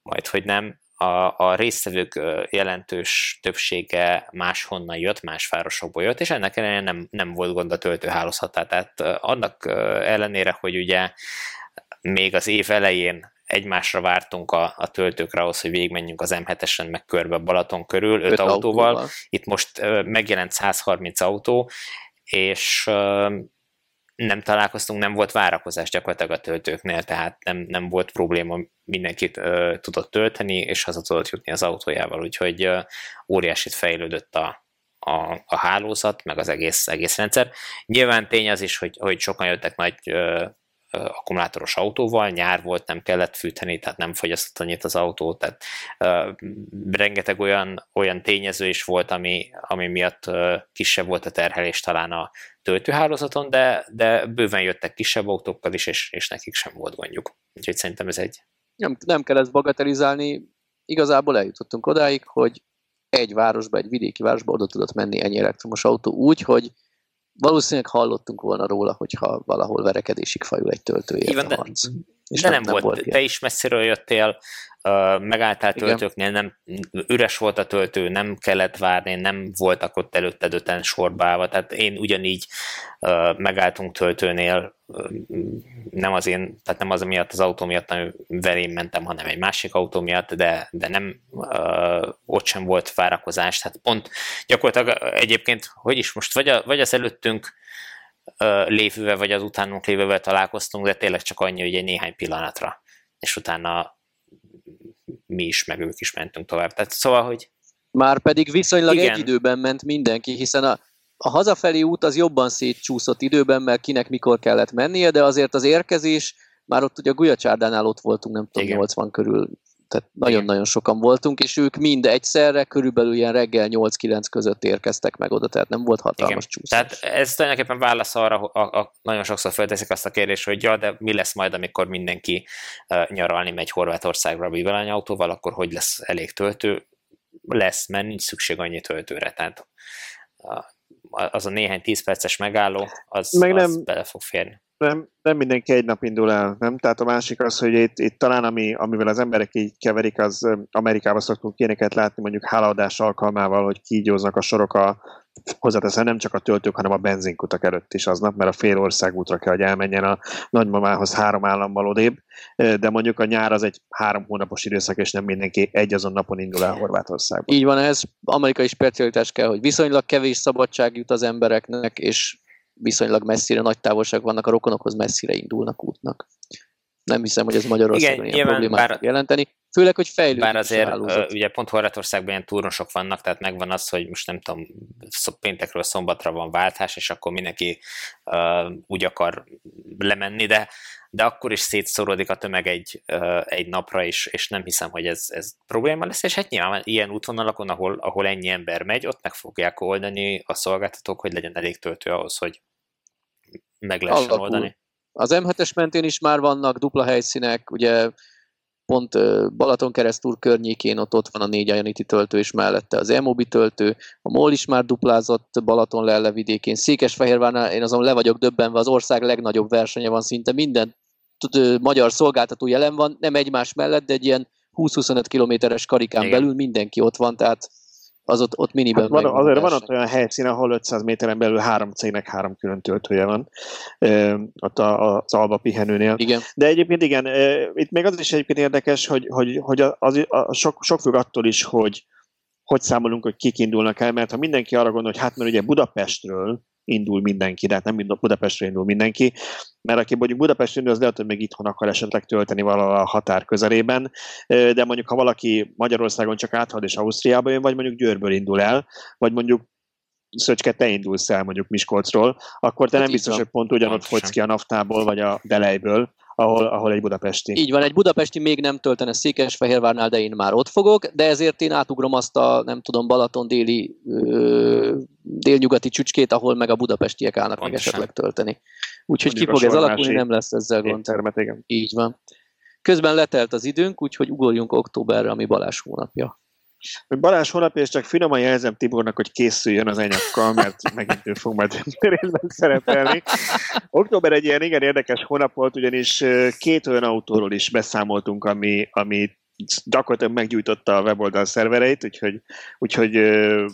majd hogy nem, a, a résztvevők jelentős többsége máshonnan jött, más városokból jött, és ennek ellenére nem, nem volt gond a töltőhálózatát. Tehát annak ellenére, hogy ugye még az év elején egymásra vártunk a, a töltőkre ahhoz, hogy végigmenjünk az M7-esen, meg körbe Balaton körül, öt, öt autóval. autóval. Itt most megjelent 130 autó, és nem találkoztunk, nem volt várakozás gyakorlatilag a töltőknél, tehát nem, nem volt probléma, mindenkit ö, tudott tölteni, és haza tudott jutni az autójával, úgyhogy ö, óriásit fejlődött a, a, a hálózat, meg az egész, egész rendszer. Nyilván tény az is, hogy, hogy sokan jöttek nagy ö, akkumulátoros autóval, nyár volt, nem kellett fűteni, tehát nem fogyasztott annyit az autó, tehát uh, rengeteg olyan, olyan tényező is volt, ami, ami miatt kisebb volt a terhelés talán a töltőhálózaton, de, de bőven jöttek kisebb autókkal is, és, és nekik sem volt gondjuk. Úgyhogy szerintem ez egy... Nem, nem kell ezt bagatelizálni, igazából eljutottunk odáig, hogy egy városba, egy vidéki városba oda tudott menni ennyi elektromos autó úgy, hogy valószínűleg hallottunk volna róla, hogyha valahol verekedésig fajul egy töltőért Igen, harc. És de nem, nem volt, volt te is messziről jöttél, megálltál töltőknél, nem, üres volt a töltő, nem kellett várni, nem voltak ott előtted öten sorba tehát én ugyanígy megálltunk töltőnél, nem az én, tehát nem az miatt az autó miatt, amivel én mentem, hanem egy másik autó miatt, de, de nem ott sem volt várakozás, tehát pont gyakorlatilag egyébként, hogy is most, vagy, a, vagy az előttünk lévővel, vagy az utánunk lévővel találkoztunk, de tényleg csak annyi, hogy egy néhány pillanatra, és utána mi is, meg ők is mentünk tovább. Tehát szóval, hogy... Már pedig viszonylag igen. egy időben ment mindenki, hiszen a, a hazafelé út az jobban szétcsúszott időben, mert kinek mikor kellett mennie, de azért az érkezés, már ott ugye a Gulyacsárdánál ott voltunk, nem tudom, Igen. 80 körül tehát nagyon-nagyon sokan voltunk, és ők mind egyszerre, körülbelül ilyen reggel 8-9 között érkeztek meg oda, tehát nem volt hatalmas Igen. csúszás. Tehát ez tulajdonképpen válasz arra, a, a, nagyon sokszor felteszik azt a kérdést, hogy ja, de mi lesz majd, amikor mindenki uh, nyaralni megy Horvátországra autóval, akkor hogy lesz elég töltő? Lesz, mert nincs szükség annyi töltőre, tehát uh, az a néhány 10 perces megálló, az, Meg nem, az bele fog férni nem, nem mindenki egy nap indul el, nem? Tehát a másik az, hogy itt, itt talán ami, amivel az emberek így keverik, az Amerikában szoktunk ilyeneket látni, mondjuk hálaadás alkalmával, hogy kígyóznak a sorok a hozzáteszem nem csak a töltők, hanem a benzinkutak előtt is aznap, mert a fél országútra kell, hogy elmenjen a nagymamához három állammal odébb, de mondjuk a nyár az egy három hónapos időszak, és nem mindenki egy azon napon indul el Horvátországba. Így van, ez amerikai specialitás kell, hogy viszonylag kevés szabadság jut az embereknek, és viszonylag messzire, nagy távolság vannak, a rokonokhoz messzire indulnak útnak. Nem hiszem, hogy ez Magyarországon Igen, ilyen problémát bár, jelenteni. Főleg, hogy fejlődik Bár azért uh, ugye pont Horvátországban ilyen turnosok vannak, tehát megvan az, hogy most nem tudom, péntekről szombatra van váltás, és akkor mindenki uh, úgy akar lemenni, de, de akkor is szétszorodik a tömeg egy, uh, egy napra, is, és nem hiszem, hogy ez, ez probléma lesz, és hát nyilván ilyen útvonalakon, ahol, ahol ennyi ember megy, ott meg fogják oldani a szolgáltatók, hogy legyen elég töltő ahhoz, hogy meg lehessen Alapul. oldani. Az M7-es mentén is már vannak dupla helyszínek, ugye pont Balaton keresztúr környékén ott, ott van a négy Ionity töltő, és mellette az Emobi töltő, a MOL is már duplázott Balaton lelle vidékén, Székesfehérvárnál én azon le vagyok döbbenve, az ország legnagyobb versenye van, szinte minden magyar szolgáltató jelen van, nem egymás mellett, de egy ilyen 20-25 kilométeres karikán Igen. belül mindenki ott van, tehát az ott, ott miniben hát van, Azért van ott olyan helyszín, ahol 500 méteren belül három cégnek három külön töltője van, e, ott a, az Alba pihenőnél. Igen. De egyébként igen, e, itt még az is egyébként érdekes, hogy, hogy, hogy az, az, a, sok, sok függ attól is, hogy hogy számolunk, hogy kik indulnak el, mert ha mindenki arra gondol, hogy hát mert ugye Budapestről indul mindenki, de hát nem Budapestről indul mindenki, mert aki mondjuk Budapestről indul, az lehet, hogy még itthon akar esetleg tölteni valahol a határ közelében, de mondjuk ha valaki Magyarországon csak áthad és Ausztriába jön, vagy mondjuk Győrből indul el, vagy mondjuk Szöcske, te indulsz el mondjuk Miskolcról, akkor te hát nem biztos, hogy pont ugyanott fogysz ki a naftából, vagy a delejből, ahol, ahol egy budapesti. Így van, egy budapesti még nem töltene Székesfehérvárnál, de én már ott fogok, de ezért én átugrom azt a, nem tudom, Balaton déli, ö, délnyugati csücskét, ahol meg a budapestiek állnak meg esetleg tölteni. Úgyhogy ki fog ez alakulni, nem lesz ezzel gond. Termet, igen. Így van. Közben letelt az időnk, úgyhogy ugorjunk októberre, ami Balázs hónapja. Balázs honlapja, és csak finoman jelzem Tibornak, hogy készüljön az enyakkal, mert [laughs] megint ő fog majd részben szerepelni. Október egy ilyen igen érdekes hónap volt, ugyanis két olyan autóról is beszámoltunk, ami, ami gyakorlatilag meggyújtotta a weboldal szervereit, úgyhogy, úgyhogy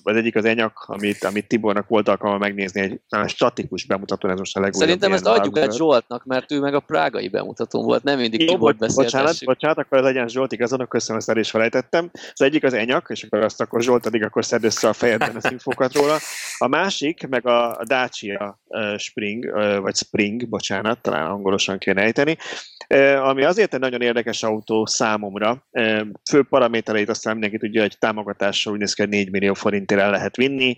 az egyik az enyak, amit, amit Tibornak volt alkalma megnézni, egy statikus bemutató, ez most a legújabb. Szerintem ezt adjuk át Zsoltnak, mert ő meg a prágai bemutatón volt, nem mindig Tibor beszélt. Bocsánat, bocsánat, akkor az legyen Zsolt igazon, köszönöm, ezt el is felejtettem. Az egyik az enyak, és akkor azt akkor Zsolt addig akkor szed össze a fejedben az infokat róla. A másik, meg a Dacia Spring, vagy Spring, bocsánat, talán angolosan kéne ejteni, ami azért egy nagyon érdekes autó számomra, fő paramétereit aztán mindenki tudja, hogy támogatással úgy néz ki, hogy 4 millió forintért el lehet vinni.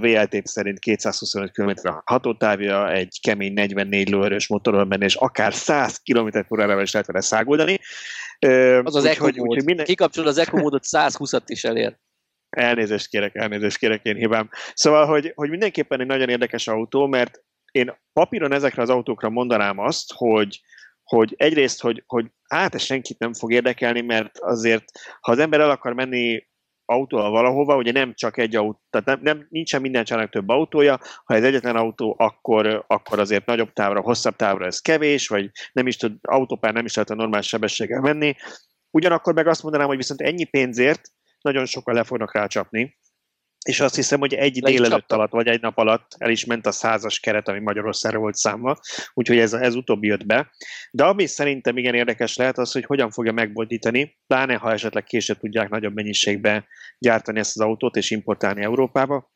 VLT szerint 225 km hatótávja, egy kemény 44 lóerős motorral benne, és akár 100 km h is lehet vele száguldani. Az az Eco mód. Minden... Kikapcsol az Eco módot, 120-at is elér. Elnézést kérek, elnézést kérek, én hibám. Szóval, hogy, hogy mindenképpen egy nagyon érdekes autó, mert én papíron ezekre az autókra mondanám azt, hogy, hogy egyrészt, hogy, hogy hát ez senkit nem fog érdekelni, mert azért, ha az ember el akar menni autóval valahova, ugye nem csak egy autó, tehát nem, nem, nincsen minden családnak több autója, ha ez egyetlen autó, akkor, akkor azért nagyobb távra, hosszabb távra ez kevés, vagy nem is tud, autópár nem is lehet a normális sebességgel menni. Ugyanakkor meg azt mondanám, hogy viszont ennyi pénzért nagyon sokan le fognak rácsapni, és azt hiszem, hogy egy Le délelőtt alatt, vagy egy nap alatt el is ment a százas keret, ami Magyarországra volt számva, úgyhogy ez, ez utóbbi jött be. De ami szerintem igen érdekes lehet az, hogy hogyan fogja megbondítani, pláne ha esetleg később tudják nagyobb mennyiségbe gyártani ezt az autót és importálni Európába,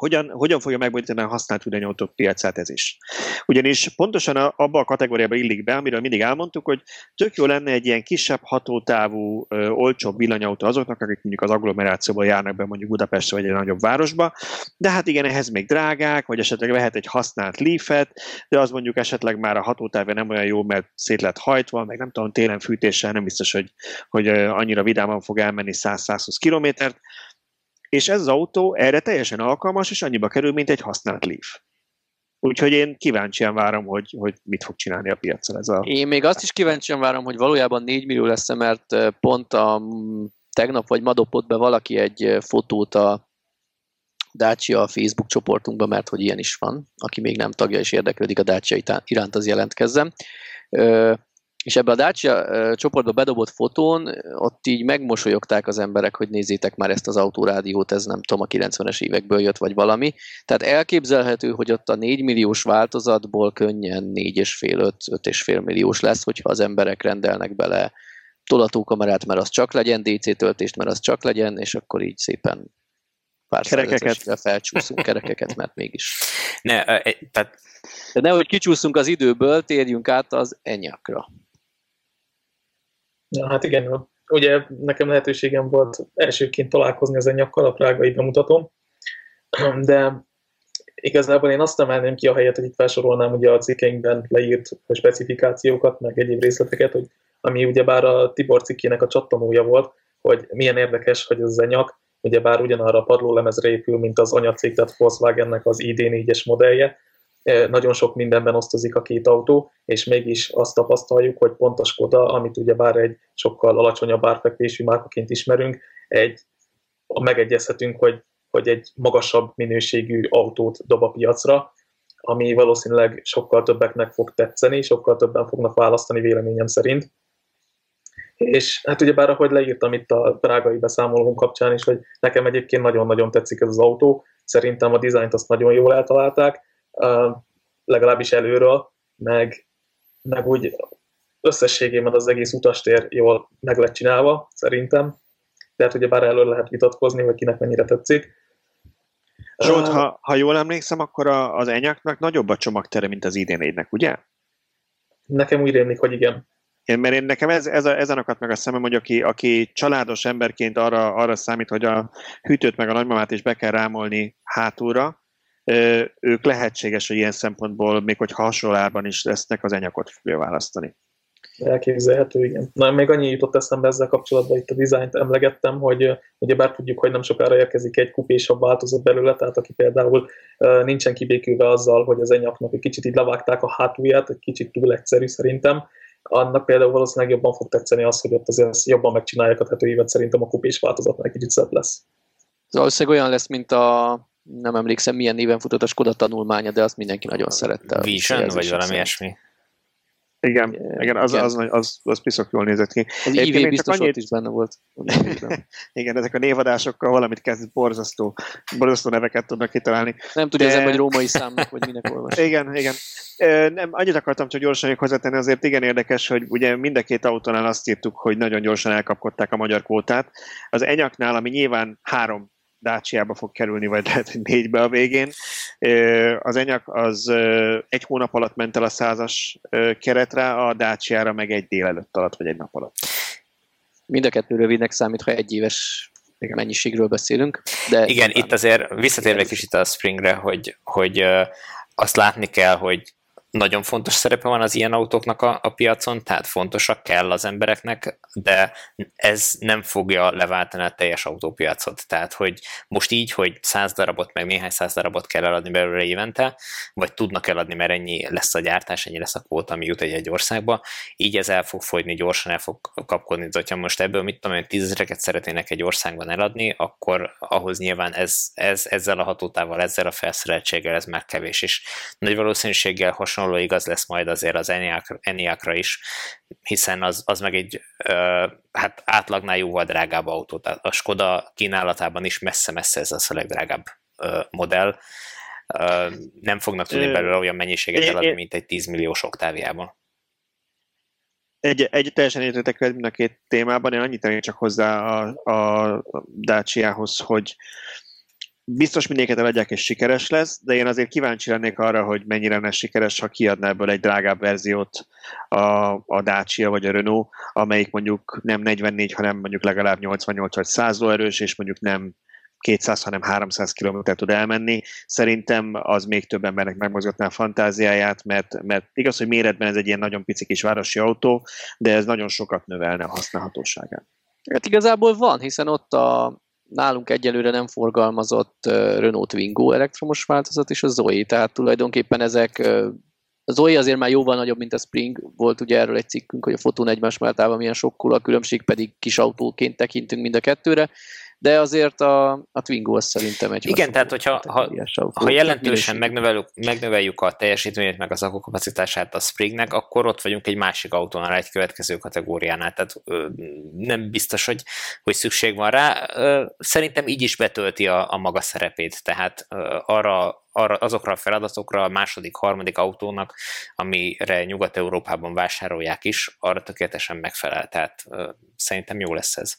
hogyan, hogyan fogja megbonyolítani a használt villanyautók piacát ez is. Ugyanis pontosan abba a kategóriába illik be, amiről mindig elmondtuk, hogy tök jó lenne egy ilyen kisebb hatótávú, ö, olcsóbb villanyautó azoknak, akik mondjuk az agglomerációban járnak be mondjuk Budapestre vagy egy nagyobb városba, de hát igen, ehhez még drágák, vagy esetleg vehet egy használt Leafet, de az mondjuk esetleg már a hatótávja nem olyan jó, mert szét lett hajtva, meg nem tudom, télen fűtéssel nem biztos, hogy, hogy annyira vidáman fog elmenni 100-120 kilométert, és ez az autó erre teljesen alkalmas, és annyiba kerül, mint egy használt Leaf. Úgyhogy én kíváncsian várom, hogy, hogy mit fog csinálni a piacon ez a... Én még azt is kíváncsian várom, hogy valójában 4 millió lesz mert pont a tegnap vagy ma dobott be valaki egy fotót a Dacia a Facebook csoportunkban, mert hogy ilyen is van, aki még nem tagja és érdeklődik a Dacia iránt, az jelentkezzem és ebbe a Dacia csoportba bedobott fotón, ott így megmosolyogták az emberek, hogy nézzétek már ezt az autórádiót, ez nem tudom, a 90-es évekből jött, vagy valami. Tehát elképzelhető, hogy ott a 4 milliós változatból könnyen 4,5-5,5 milliós lesz, hogyha az emberek rendelnek bele tolatókamerát, mert az csak legyen, DC töltést, mert az csak legyen, és akkor így szépen pár kerekeket. felcsúszunk kerekeket, mert mégis. Ne, tehát... De nehogy kicsúszunk az időből, térjünk át az enyakra. Ja, hát igen, ugye nekem lehetőségem volt elsőként találkozni enyakkal a prágai bemutatón, de igazából én azt emelném ki a helyet, hogy itt felsorolnám ugye a cikkeinkben leírt specifikációkat, meg egyéb részleteket, hogy ami ugyebár a Tibor cikkének a csattanója volt, hogy milyen érdekes, hogy az enyak ugyebár ugyanarra a padlólemezre épül, mint az anyacég, tehát Volkswagennek az ID4-es modellje, nagyon sok mindenben osztozik a két autó, és mégis azt tapasztaljuk, hogy pont a Skoda, amit ugyebár egy sokkal alacsonyabb árfekvésű márkaként ismerünk, egy, megegyezhetünk, hogy, hogy egy magasabb minőségű autót dob a piacra, ami valószínűleg sokkal többeknek fog tetszeni, sokkal többen fognak választani véleményem szerint. És hát ugye bár ahogy leírtam itt a prágai beszámolónk kapcsán is, hogy nekem egyébként nagyon-nagyon tetszik ez az autó, szerintem a dizájnt azt nagyon jól eltalálták, legalábbis előről, meg, meg úgy összességében az egész utastér jól meg lett csinálva, szerintem. Tehát ugye bár elől lehet vitatkozni, hogy kinek mennyire tetszik. Zsolt, uh, ha, ha jól emlékszem, akkor a, az enyaknak nagyobb a csomagtere, mint az idén ugye? Nekem úgy rémlik, hogy igen. Én, mert én nekem ez, ez, a, ezen akadt meg a szemem, hogy aki, aki családos emberként arra, arra számít, hogy a hűtőt meg a nagymamát is be kell rámolni hátulra, ők lehetséges, hogy ilyen szempontból, még hogy hasonlóan is lesznek, az enyakot fogja választani. Elképzelhető, igen. Na, még annyi jutott eszembe ezzel kapcsolatban, itt a dizájnt emlegettem, hogy ugye bár tudjuk, hogy nem sokára érkezik egy kupésabb változat belőle, tehát aki például nincsen kibékülve azzal, hogy az enyaknak egy kicsit így levágták a hátulját, egy kicsit túl egyszerű szerintem, annak például valószínűleg jobban fog tetszeni az, hogy ott azért jobban megcsinálják a tetőívet, szerintem a kupés változatnak egy kicsit szebb lesz. Valószínűleg olyan lesz, mint a nem emlékszem milyen néven futott a Skoda tanulmánya, de azt mindenki nagyon szerette. Vision, vagy valami ilyesmi. Igen, igen, igen az, az, az, az, az piszok jól nézett ki. Az IV biztos annyit... is benne volt. [laughs] igen, ezek a névadásokkal valamit kezd borzasztó, borzasztó neveket tudnak kitalálni. Nem tudja De... ezen, hogy római számnak, vagy minek olvas. [laughs] igen, igen. Nem, annyit akartam csak gyorsan még hozzátenni, azért igen érdekes, hogy ugye mind a két autónál azt írtuk, hogy nagyon gyorsan elkapkodták a magyar kvótát. Az Enyaknál, ami nyilván három Dácsiába fog kerülni, vagy lehet, hogy négybe a végén. Az Enyak az egy hónap alatt ment el a százas keretre, a Dácsiára meg egy délelőtt alatt, vagy egy nap alatt. Mind a kettő rövidnek számít, ha egy éves igen. mennyiségről beszélünk. De Igen, itt azért visszatérve kicsit a Springre, hogy, hogy azt látni kell, hogy nagyon fontos szerepe van az ilyen autóknak a, a piacon, tehát fontosak kell az embereknek, de ez nem fogja leváltani a teljes autópiacot. Tehát, hogy most így, hogy száz darabot, meg néhány száz darabot kell eladni belőle évente, vagy tudnak eladni, mert ennyi lesz a gyártás, ennyi lesz a kvóta, ami jut egy, egy országba, így ez el fog fogyni, gyorsan el fog kapkodni. De hogyha most ebből mit tudom, hogy tízezreket szeretnének egy országban eladni, akkor ahhoz nyilván ez, ez ezzel a hatótával, ezzel a felszereltséggel ez már kevés, és nagy valószínűséggel hasonló hasonló igaz lesz majd azért az Eniakra is, hiszen az, az meg egy hát átlagnál jóval drágább autó. Tehát a Skoda kínálatában is messze-messze ez az a legdrágább modell. Nem fognak tudni belőle olyan mennyiséget eladni, mint egy 10 milliós oktáviában. Egy, egy teljesen értetek mind a két témában, én annyit tennék csak hozzá a, a Dacia-hoz, hogy biztos mindéket eladják és sikeres lesz, de én azért kíváncsi lennék arra, hogy mennyire lesz sikeres, ha kiadná ebből egy drágább verziót a, a Dacia vagy a Renault, amelyik mondjuk nem 44, hanem mondjuk legalább 88 vagy 100 erős, és mondjuk nem 200, hanem 300 km tud elmenni. Szerintem az még több embernek megmozgatná a fantáziáját, mert, mert igaz, hogy méretben ez egy ilyen nagyon pici kis városi autó, de ez nagyon sokat növelne a használhatóságát. Hát igazából van, hiszen ott a nálunk egyelőre nem forgalmazott Renault Twingo elektromos változat és a Zoe, tehát tulajdonképpen ezek a Zoe azért már jóval nagyobb, mint a Spring, volt ugye erről egy cikkünk, hogy a fotón egymás mellett milyen sokkul, a különbség pedig kis autóként tekintünk mind a kettőre, de azért a, a Twingo az szerintem egy Igen, tehát hogyha ha, ha jelentősen megnöveljük, megnöveljük a teljesítményét, meg az akkukapacitását a Springnek, akkor ott vagyunk egy másik autónál, egy következő kategóriánál, tehát ö, nem biztos, hogy, hogy szükség van rá. Ö, szerintem így is betölti a, a maga szerepét, tehát ö, arra arra, azokra a feladatokra a második, harmadik autónak, amire Nyugat-Európában vásárolják is, arra tökéletesen megfelel. Tehát ö, szerintem jó lesz ez.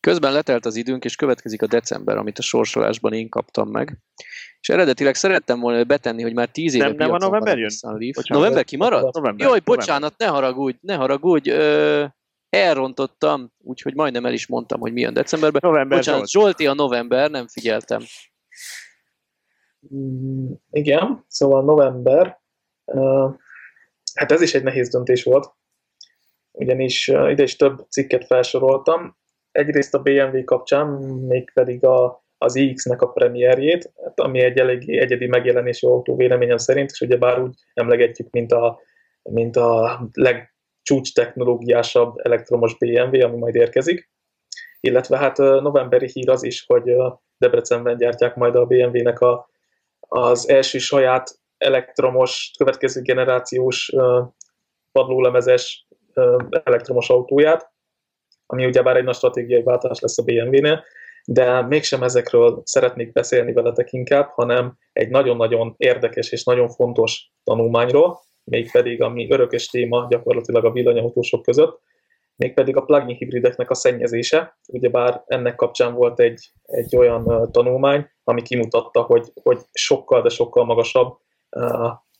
Közben letelt az időnk, és következik a december, amit a sorsolásban én kaptam meg. És eredetileg szerettem volna betenni, hogy már tíz éve nem, nem a november jön? Bocsánat, november kimaradt? November, Jaj, bocsánat, november. ne haragudj, ne haragudj. Ö, elrontottam, úgyhogy majdnem el is mondtam, hogy milyen decemberben. November bocsánat, Zsolt. Zsolti a november, nem figyeltem. Mm, igen, szóval november. Uh, hát ez is egy nehéz döntés volt, ugyanis uh, ide is több cikket felsoroltam. Egyrészt a BMW kapcsán, mégpedig a, az iX-nek a premierjét, hát ami egy eléggé egyedi megjelenésű autó véleményem szerint, és ugyebár úgy emlegetjük, mint a, mint a legcsúcs technológiásabb elektromos BMW, ami majd érkezik. Illetve hát novemberi hír az is, hogy Debrecenben gyártják majd a BMW-nek a, az első saját elektromos, következő generációs padlólemezes elektromos autóját, ami ugyebár egy nagy stratégiai váltás lesz a BMW-nél, de mégsem ezekről szeretnék beszélni veletek inkább, hanem egy nagyon-nagyon érdekes és nagyon fontos tanulmányról, mégpedig ami örökös téma gyakorlatilag a villanyautósok között, mégpedig a plug-in hibrideknek a szennyezése. Ugyebár ennek kapcsán volt egy, egy olyan tanulmány, ami kimutatta, hogy, hogy sokkal, de sokkal magasabb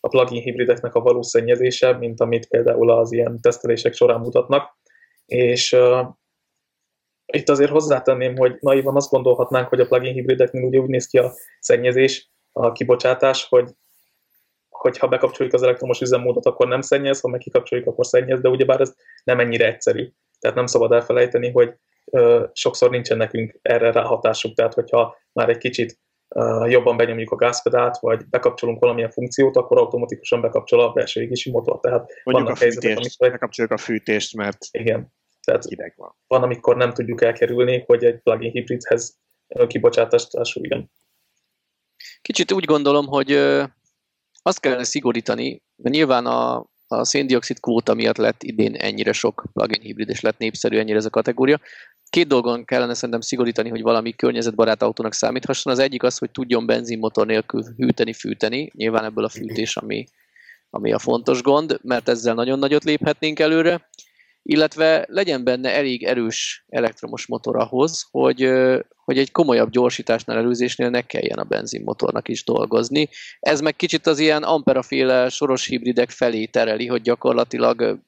a plug-in hibrideknek a valós szennyezése, mint amit például az ilyen tesztelések során mutatnak. És itt azért hozzátenném, hogy naivan azt gondolhatnánk, hogy a plugin hibrideknél ugye úgy néz ki a szennyezés, a kibocsátás, hogy hogyha bekapcsoljuk az elektromos üzemmódot, akkor nem szennyez, ha meg kikapcsoljuk, akkor szennyez, de ugyebár ez nem ennyire egyszerű. Tehát nem szabad elfelejteni, hogy ö, sokszor nincsen nekünk erre ráhatásuk, tehát hogyha már egy kicsit ö, jobban benyomjuk a gázpedált, vagy bekapcsolunk valamilyen funkciót, akkor automatikusan bekapcsol a belső égési motor. Tehát Mondjuk a fűtést, helyzetek, amikor... bekapcsoljuk a fűtést, mert igen. Tehát hideg van. Van, amikor nem tudjuk elkerülni, hogy egy plugin hibridhez kibocsátást társuljon. Kicsit úgy gondolom, hogy azt kellene szigorítani, mert nyilván a, a széndiokszid kvóta miatt lett idén ennyire sok plugin hibrid, és lett népszerű ennyire ez a kategória. Két dolgon kellene szerintem szigorítani, hogy valami környezetbarát autónak számíthasson. Az egyik az, hogy tudjon benzinmotor nélkül hűteni, fűteni. Nyilván ebből a fűtés, ami, ami a fontos gond, mert ezzel nagyon nagyot léphetnénk előre illetve legyen benne elég erős elektromos motor ahhoz, hogy, hogy egy komolyabb gyorsításnál, előzésnél ne kelljen a benzinmotornak is dolgozni. Ez meg kicsit az ilyen amperaféle soros hibridek felé tereli, hogy gyakorlatilag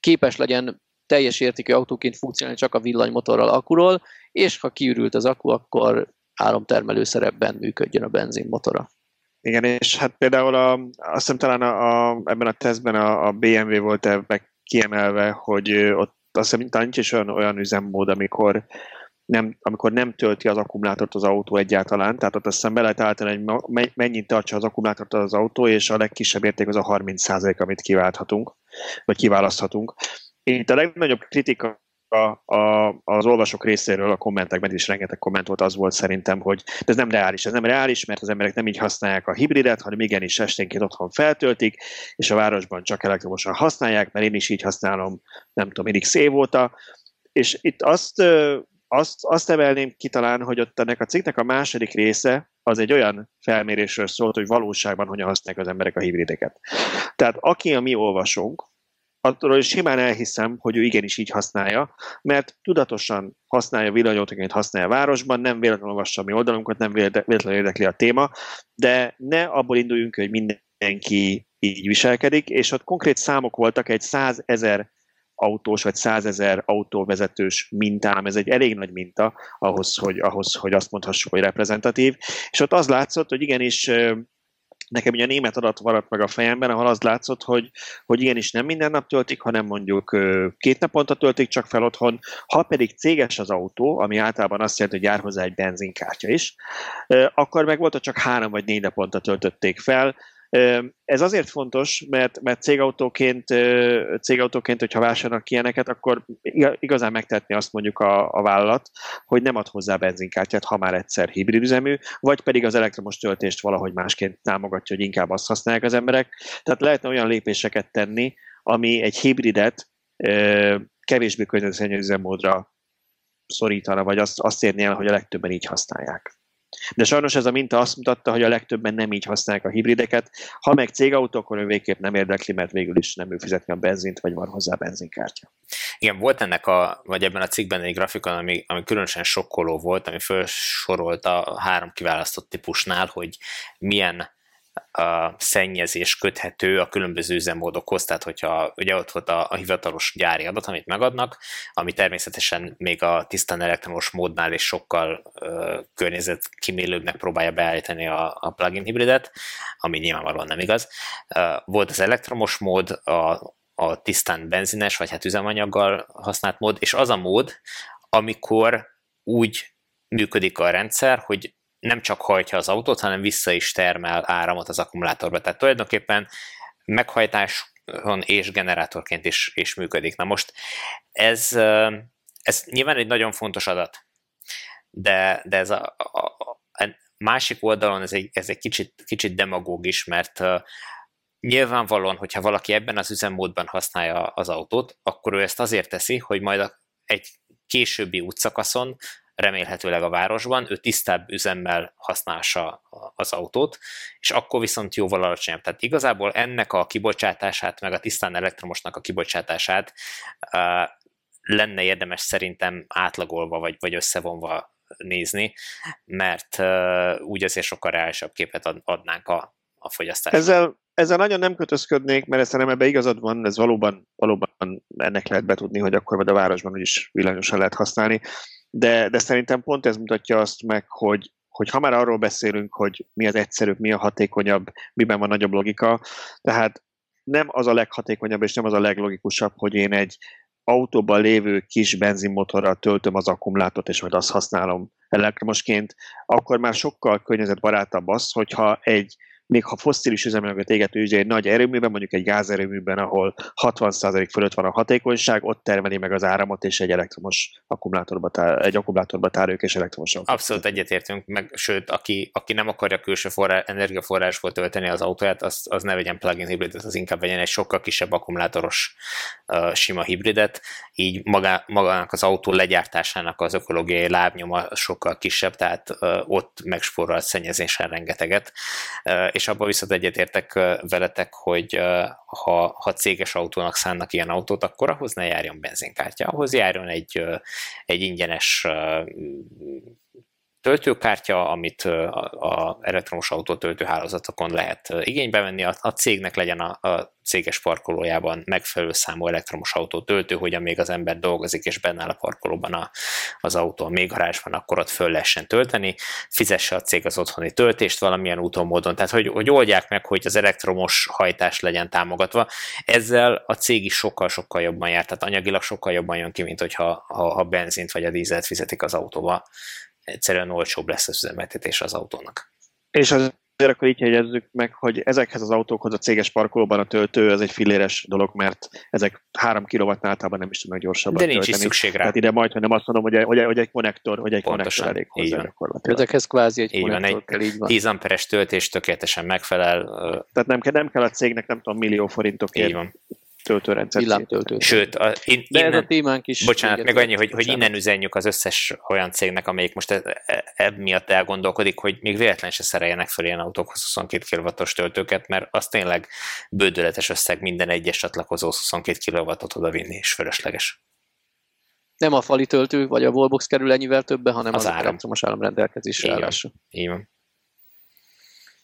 képes legyen teljes értékű autóként funkcionálni csak a villanymotorral, akuról, és ha kiürült az akku, akkor áramtermelő szerepben működjön a benzinmotora. Igen, és hát például a, azt hiszem talán a, a, ebben a tesztben a, a BMW volt ebben kiemelve, hogy ott azt hiszem, nincs is olyan, olyan üzemmód, amikor nem, amikor nem tölti az akkumulátort az autó egyáltalán, tehát ott azt hiszem be lehet állítani, hogy mennyit tartsa az akkumulátort az autó, és a legkisebb érték az a 30% amit kiválthatunk, vagy kiválaszthatunk. Itt a legnagyobb kritika a, a, az olvasók részéről a kommentekben is rengeteg komment volt, az volt szerintem, hogy ez nem reális. Ez nem reális, mert az emberek nem így használják a hibridet, hanem igenis esténként otthon feltöltik, és a városban csak elektromosan használják, mert én is így használom, nem tudom, mindig szév óta. És itt azt, azt, azt emelném ki talán, hogy ott ennek a cikknek a második része az egy olyan felmérésről szólt, hogy valóságban hogyan használják az emberek a hibrideket. Tehát aki a mi olvasónk, attól simán elhiszem, hogy ő igenis így használja, mert tudatosan használja villanyautóként, használja a városban, nem véletlenül olvassa a mi oldalunkat, nem véletlenül érdekli a téma, de ne abból induljunk, hogy mindenki így viselkedik, és ott konkrét számok voltak, egy 100 ezer autós vagy százezer autóvezetős mintám, ez egy elég nagy minta ahhoz hogy, ahhoz, hogy azt mondhassuk, hogy reprezentatív, és ott az látszott, hogy igenis nekem ugye a német adat maradt meg a fejemben, ahol az látszott, hogy, hogy igenis nem minden nap töltik, hanem mondjuk két naponta töltik csak fel otthon, ha pedig céges az autó, ami általában azt jelenti, hogy jár hozzá egy benzinkártya is, akkor meg volt, hogy csak három vagy négy naponta töltötték fel, ez azért fontos, mert, mert cégautóként, cégautóként, hogyha vásárolnak ilyeneket, akkor igazán megtetni azt mondjuk a, a vállalat, hogy nem ad hozzá benzinkártyát, ha már egyszer hibrid üzemű, vagy pedig az elektromos töltést valahogy másként támogatja, hogy inkább azt használják az emberek. Tehát lehetne olyan lépéseket tenni, ami egy hibridet kevésbé környezetszennyező üzemmódra szorítana, vagy azt, azt érni el, hogy a legtöbben így használják. De sajnos ez a minta azt mutatta, hogy a legtöbben nem így használják a hibrideket. Ha meg cégautó, akkor ő végképp nem érdekli, mert végül is nem ő fizetni a benzint, vagy van hozzá benzinkártya. Igen, volt ennek a, vagy ebben a cikkben egy grafikon, ami, ami különösen sokkoló volt, ami felsorolt a három kiválasztott típusnál, hogy milyen a szennyezés köthető a különböző üzemmódokhoz, tehát hogyha ugye ott volt a, a hivatalos gyári adat, amit megadnak, ami természetesen még a tisztán elektromos módnál is sokkal uh, környezetkímélőbbnek próbálja beállítani a, a plugin hibridet, ami nyilvánvalóan nem igaz. Uh, volt az elektromos mód, a, a tisztán benzines, vagy hát üzemanyaggal használt mód, és az a mód, amikor úgy működik a rendszer, hogy nem csak hajtja az autót, hanem vissza is termel áramot az akkumulátorba. Tehát tulajdonképpen meghajtáson és generátorként is, is működik. Na most ez, ez nyilván egy nagyon fontos adat, de, de ez a, a, a másik oldalon ez egy, ez egy kicsit, kicsit demagóg is, mert nyilvánvalóan, hogyha valaki ebben az üzemmódban használja az autót, akkor ő ezt azért teszi, hogy majd egy későbbi útszakaszon remélhetőleg a városban, ő tisztább üzemmel használsa az autót, és akkor viszont jóval alacsonyabb. Tehát igazából ennek a kibocsátását, meg a tisztán elektromosnak a kibocsátását uh, lenne érdemes szerintem átlagolva, vagy, vagy összevonva nézni, mert uh, úgy azért sokkal reálisabb képet ad, adnánk a, a fogyasztásra. Ezzel, ezzel nagyon nem kötözködnék, mert szerintem ebbe igazad van, ez valóban, valóban ennek lehet betudni, hogy akkor majd a városban úgyis villanyosan lehet használni de, de szerintem pont ez mutatja azt meg, hogy, hogy ha már arról beszélünk, hogy mi az egyszerűbb, mi a hatékonyabb, miben van nagyobb logika, tehát nem az a leghatékonyabb és nem az a leglogikusabb, hogy én egy autóban lévő kis benzinmotorral töltöm az akkumulátort, és majd azt használom elektromosként, akkor már sokkal környezetbarátabb az, hogyha egy még ha fosszilis üzemanyagot égető ugye egy nagy erőműben, mondjuk egy gázerőműben, ahol 60% fölött van a hatékonyság, ott termeli meg az áramot, és egy elektromos akkumulátorba, tár, egy akkumulátorba tároljuk, és elektromos Abszolút egyetértünk, meg sőt, aki, aki nem akarja külső forrás, energiaforrásból tölteni az autóját, az, az ne vegyen plug-in hibridet, az inkább vegyen egy sokkal kisebb akkumulátoros uh, sima hibridet, így magá, magának az autó legyártásának az ökológiai lábnyoma sokkal kisebb, tehát uh, ott megspórol szennyezésen rengeteget, uh, és abban viszont egyetértek veletek, hogy ha, ha céges autónak szánnak ilyen autót, akkor ahhoz ne járjon benzinkártya, ahhoz járjon egy, egy ingyenes töltőkártya, amit a elektromos autó töltőhálózatokon lehet igénybe venni, a cégnek legyen a, a céges parkolójában megfelelő számú elektromos autó töltő, hogy amíg az ember dolgozik és benne áll a parkolóban a, az autó még garázsban, akkor ott föl lehessen tölteni, fizesse a cég az otthoni töltést valamilyen úton, módon, tehát hogy, hogy oldják meg, hogy az elektromos hajtás legyen támogatva. Ezzel a cég is sokkal-sokkal jobban jár, tehát anyagilag sokkal jobban jön ki, mint hogyha ha, ha benzint vagy a dízelt fizetik az autóba egyszerűen olcsóbb lesz az üzemeltetés az autónak. És az azért akkor így jegyezzük meg, hogy ezekhez az autókhoz a céges parkolóban a töltő az egy filléres dolog, mert ezek 3 kW általában nem is tudnak gyorsabban De nincs tölteni. is szükség rá. Tehát ide majd, nem azt mondom, hogy, hogy, hogy egy konnektor, hogy egy Pontosan, konnektor elég hozzá gyakorlatilag. Ezekhez kvázi egy így van, egy kell, így van. 10 amperes töltés tökéletesen megfelel. Tehát nem kell, nem kell a cégnek nem tudom millió forintokért így van töltőrendszer. Villámtöltő. Sőt, a, in, De innen, ez a témánk is. Bocsánat, meg annyi, hogy, hogy innen üzenjük az összes olyan cégnek, amelyik most ebb e, miatt elgondolkodik, hogy még véletlen se szereljenek fel ilyen autókhoz 22 kw töltőket, mert az tényleg bődöletes összeg minden egyes csatlakozó 22 kW-ot odavinni, és fölösleges. Nem a fali töltő, vagy a wallbox kerül ennyivel többe, hanem az, az áram. elektromos áramrendelkezésre állásra. Így van.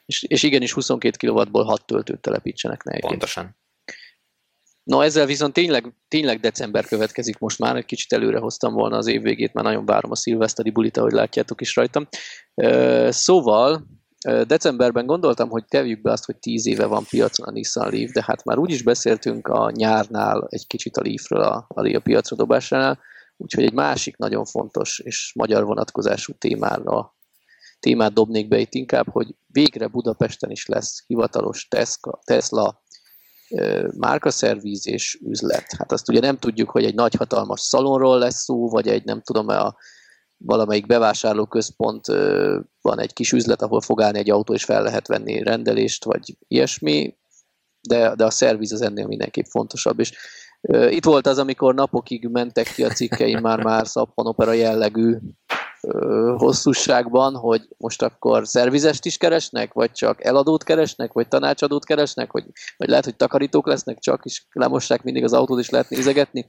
És, és igenis 22 kW-ból 6 töltőt telepítsenek ne Pontosan. No, ezzel viszont tényleg, tényleg december következik most már, egy kicsit előre hoztam volna az év végét, már nagyon várom a szilveszteri bulit, ahogy látjátok is rajtam. Szóval decemberben gondoltam, hogy tevjük be azt, hogy tíz éve van piacon a Nissan Leaf, de hát már úgy is beszéltünk a nyárnál egy kicsit a Leafről, a, a piacra dobásánál, úgyhogy egy másik nagyon fontos és magyar vonatkozású témára témát dobnék be itt inkább, hogy végre Budapesten is lesz hivatalos Tesla, Tesla márkaszervíz és üzlet. Hát azt ugye nem tudjuk, hogy egy nagy hatalmas szalonról lesz szó, vagy egy nem tudom, a valamelyik bevásárlóközpontban egy kis üzlet, ahol fog állni egy autó, és fel lehet venni rendelést, vagy ilyesmi, de, de a szerviz az ennél mindenképp fontosabb. És itt volt az, amikor napokig mentek ki a cikkeim már-már szappanopera jellegű hosszúságban, hogy most akkor szervizest is keresnek, vagy csak eladót keresnek, vagy tanácsadót keresnek, vagy, vagy lehet, hogy takarítók lesznek csak, és lemossák mindig az autót, és lehet nézegetni.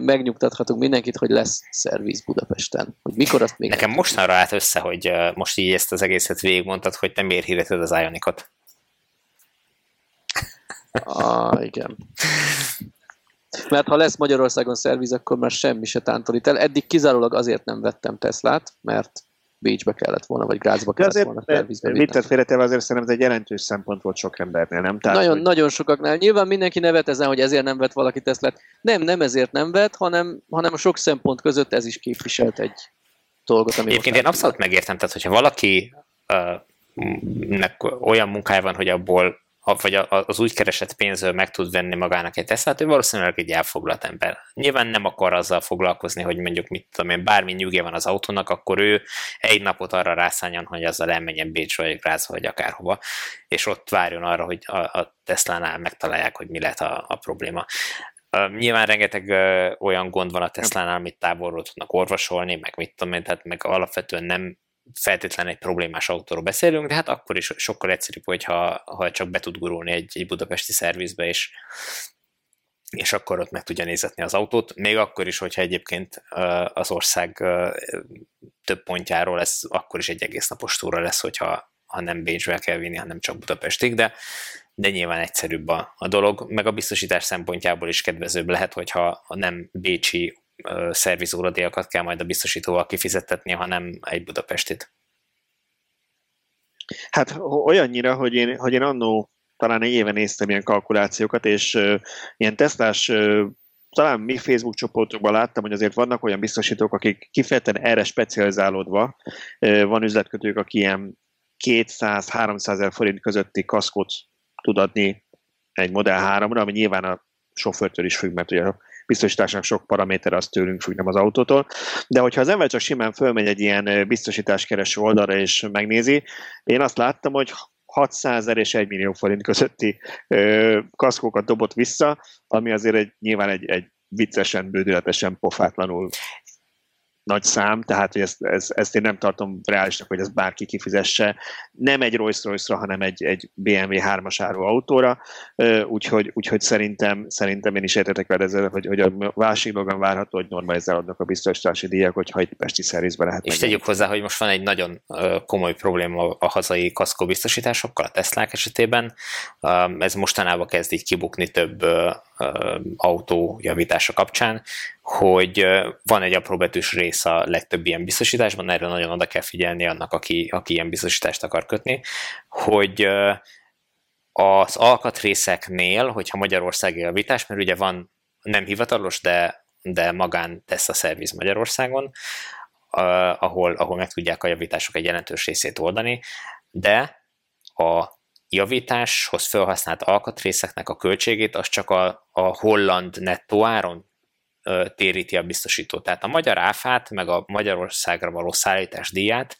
Megnyugtathatunk mindenkit, hogy lesz szerviz Budapesten. Hogy mikor azt még Nekem mostanra állt össze, hogy most így ezt az egészet végigmondtad, hogy te miért hirdeted az Ionicot. Ah, igen. Mert ha lesz Magyarországon szerviz, akkor már semmi se tántorít el. Eddig kizárólag azért nem vettem Teslát, mert Bécsbe kellett volna, vagy Gázba kellett azért, volna szervizbe Viccet félretéve azért szerintem ez egy jelentős szempont volt sok embernél, nem? Tehát, nagyon, hogy... nagyon sokaknál. Nyilván mindenki nevet ezen, hogy ezért nem vett valaki Teslát. Nem, nem ezért nem vett, hanem, hanem a sok szempont között ez is képviselt egy dolgot, ami Egyébként én abszolút megértem, tehát hogyha valaki uh, nek olyan munkája van, hogy abból vagy az úgy keresett pénzről meg tud venni magának egy Teslát, ő valószínűleg egy elfoglalt ember. Nyilván nem akar azzal foglalkozni, hogy mondjuk mit tudom én, bármi nyugja van az autónak, akkor ő egy napot arra rászálljon, hogy azzal elmenjen Bécsbe, vagy Grázba, vagy akárhova, és ott várjon arra, hogy a, a Teslánál megtalálják, hogy mi lehet a, a probléma. Nyilván rengeteg olyan gond van a Teslánál, amit távolról tudnak orvosolni, meg mit tudom én, tehát meg alapvetően nem feltétlenül egy problémás autóról beszélünk, de hát akkor is sokkal egyszerűbb, hogyha ha csak be tud gurulni egy, egy budapesti szervizbe, és, és akkor ott meg tudja nézetni az autót, még akkor is, hogyha egyébként az ország több pontjáról lesz, akkor is egy egész napos túra lesz, hogyha ha nem Bécsbe kell vinni, hanem csak Budapestig, de, de nyilván egyszerűbb a, a dolog, meg a biztosítás szempontjából is kedvezőbb lehet, hogyha nem bécsi szervizóradéjakat kell majd a biztosítóval kifizettetni, hanem egy Budapestit. Hát olyannyira, hogy én, hogy én annó talán egy éve néztem ilyen kalkulációkat, és uh, ilyen tesztás uh, talán mi Facebook csoportokban láttam, hogy azért vannak olyan biztosítók, akik kifejezetten erre specializálódva, uh, van üzletkötők, aki ilyen 200-300 ezer forint közötti kaszkot tud adni egy Model 3-ra, ami nyilván a sofőrtől is függ, mert ugye a biztosításnak sok paraméter az tőlünk függ, nem az autótól. De hogyha az ember csak simán fölmegy egy ilyen biztosításkereső oldalra és megnézi, én azt láttam, hogy 600 ezer és 1 millió forint közötti ö, kaszkókat dobott vissza, ami azért egy, nyilván egy, egy viccesen, bődületesen, pofátlanul nagy szám, tehát hogy ezt, ezt, ezt én nem tartom reálisnak, hogy ezt bárki kifizesse. Nem egy Rolls Royce-ra, hanem egy, egy BMW 3-as áru autóra, úgyhogy, úgyhogy szerintem, szerintem én is értetek vele ezzel, hogy, hogy a válságban várható, hogy normalizálódnak a biztosítási díjak, hogyha egy pesti szervizbe lehet. És tegyük hozzá, hogy most van egy nagyon komoly probléma a hazai kaszkó biztosításokkal, a Teslák esetében. Ez mostanában kezd így kibukni több autójavítása kapcsán, hogy van egy apróbetűs rész a legtöbb ilyen biztosításban, erre nagyon oda kell figyelni annak, aki, aki ilyen biztosítást akar kötni, hogy az alkatrészeknél, hogyha Magyarországi javítás, mert ugye van nem hivatalos, de, de magán tesz a szerviz Magyarországon, ahol, ahol meg tudják a javítások egy jelentős részét oldani, de a javításhoz felhasznált alkatrészeknek a költségét az csak a, a holland nettó áron téríti a biztosító. Tehát a magyar áfát, meg a Magyarországra való szállítás díját,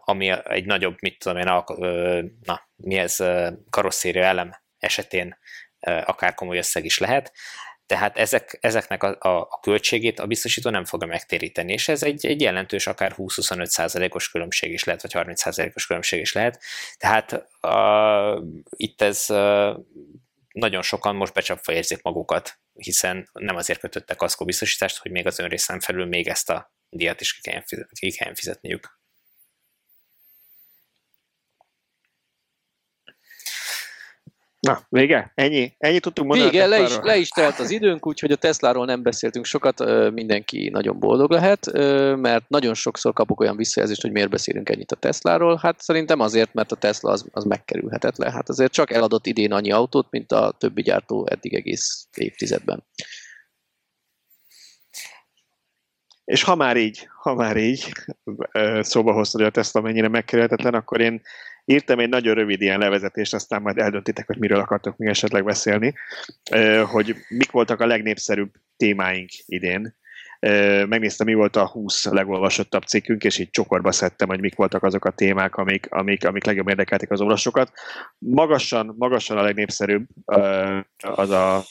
ami egy nagyobb, mit tudom én, na, mi ez, karosszéria elem esetén akár komoly összeg is lehet, tehát ezek, ezeknek a, a, a költségét a biztosító nem fogja megtéríteni, és ez egy, egy jelentős, akár 20-25 százalékos különbség is lehet, vagy 30 százalékos különbség is lehet. Tehát a, itt ez a, nagyon sokan most becsapva érzik magukat, hiszen nem azért kötöttek kaszkó biztosítást, hogy még az önrészem felül még ezt a díjat is ki kelljen, fizetniük. Na, vége? Ennyi? Ennyi tudtunk mondani? Vége, le is, le is telt az időnk, úgyhogy a Tesláról nem beszéltünk sokat, mindenki nagyon boldog lehet, mert nagyon sokszor kapok olyan visszajelzést, hogy miért beszélünk ennyit a Tesláról. Hát szerintem azért, mert a Tesla az, az megkerülhetetlen. Hát azért csak eladott idén annyi autót, mint a többi gyártó eddig egész évtizedben. És ha már így, ha már így szóba hoztad, hogy a Tesla mennyire megkerülhetetlen, akkor én írtam egy nagyon rövid ilyen levezetést, aztán majd eldöntitek, hogy miről akartok még esetleg beszélni, hogy mik voltak a legnépszerűbb témáink idén. Megnéztem, mi volt a 20 legolvasottabb cikkünk, és így csokorba szedtem, hogy mik voltak azok a témák, amik, amik, amik legjobb érdekelték az olvasókat. Magasan, magasan a legnépszerűbb az a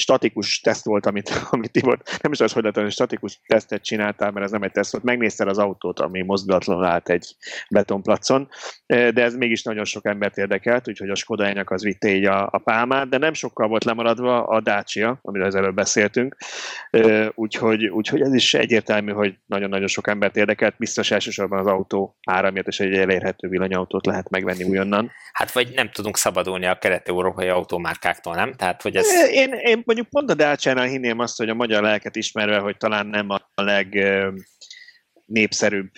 statikus teszt volt, amit, [laughs] amit Tibor, nem is az, hogy lehet, statikus tesztet csináltál, mert ez nem egy teszt volt, megnézted az autót, ami mozdulatlanul állt egy betonplacon, de ez mégis nagyon sok embert érdekelt, úgyhogy a skoda az vitte így a, a pálmát, de nem sokkal volt lemaradva a Dacia, amiről az előbb beszéltünk, úgyhogy, úgyhogy ez is egyértelmű, hogy nagyon-nagyon sok embert érdekelt, biztos elsősorban az autó ára miatt, és egy elérhető villanyautót lehet megvenni újonnan. Hát vagy nem tudunk szabadulni a kelet-európai automárkáktól, nem? Tehát, hogy ez... Én, én mondjuk pont a Dacia-nál hinném azt, hogy a magyar lelket ismerve, hogy talán nem a legnépszerűbb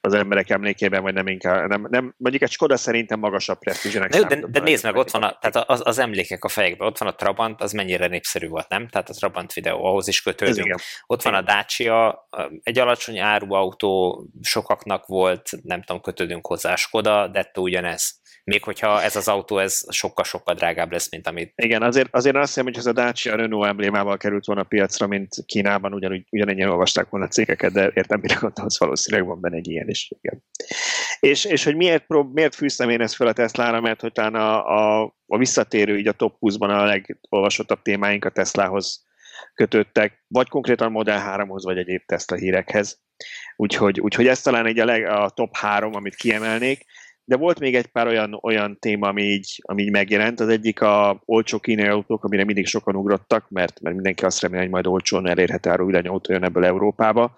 az emberek emlékében, vagy nem inkább, nem, nem mondjuk egy Skoda szerintem magasabb presztízsenek de, de, de nézd meg, ott van a, tehát az, az, emlékek a fejekben, ott van a Trabant, az mennyire népszerű volt, nem? Tehát a Trabant videó, ahhoz is kötődünk. Ott van a Dacia, egy alacsony áru autó, sokaknak volt, nem tudom, kötődünk hozzá Skoda, de ugyanez még hogyha ez az autó ez sokkal-sokkal drágább lesz, mint amit... Igen, azért, azért azt hiszem, hogy ez a Dacia Renault emblémával került volna a piacra, mint Kínában, ugyanúgy, ugyanennyien olvasták volna a cégeket, de értem, mire gondolsz, valószínűleg van benne egy ilyen is. Igen. És, és hogy miért, prób- miért fűztem én ezt fel a Teslára, mert hogy talán a, a, a visszatérő, így a top 20-ban a legolvasottabb témáink a Teslahoz kötöttek, vagy konkrétan Model 3-hoz, vagy egyéb Tesla hírekhez. Úgyhogy, úgyhogy ez talán egy a, leg, a top 3, amit kiemelnék de volt még egy pár olyan, olyan téma, ami így, ami így megjelent. Az egyik a olcsó kínai autók, amire mindig sokan ugrottak, mert, mert mindenki azt reméli, hogy majd olcsón elérhető áru villanyautó jön ebből Európába.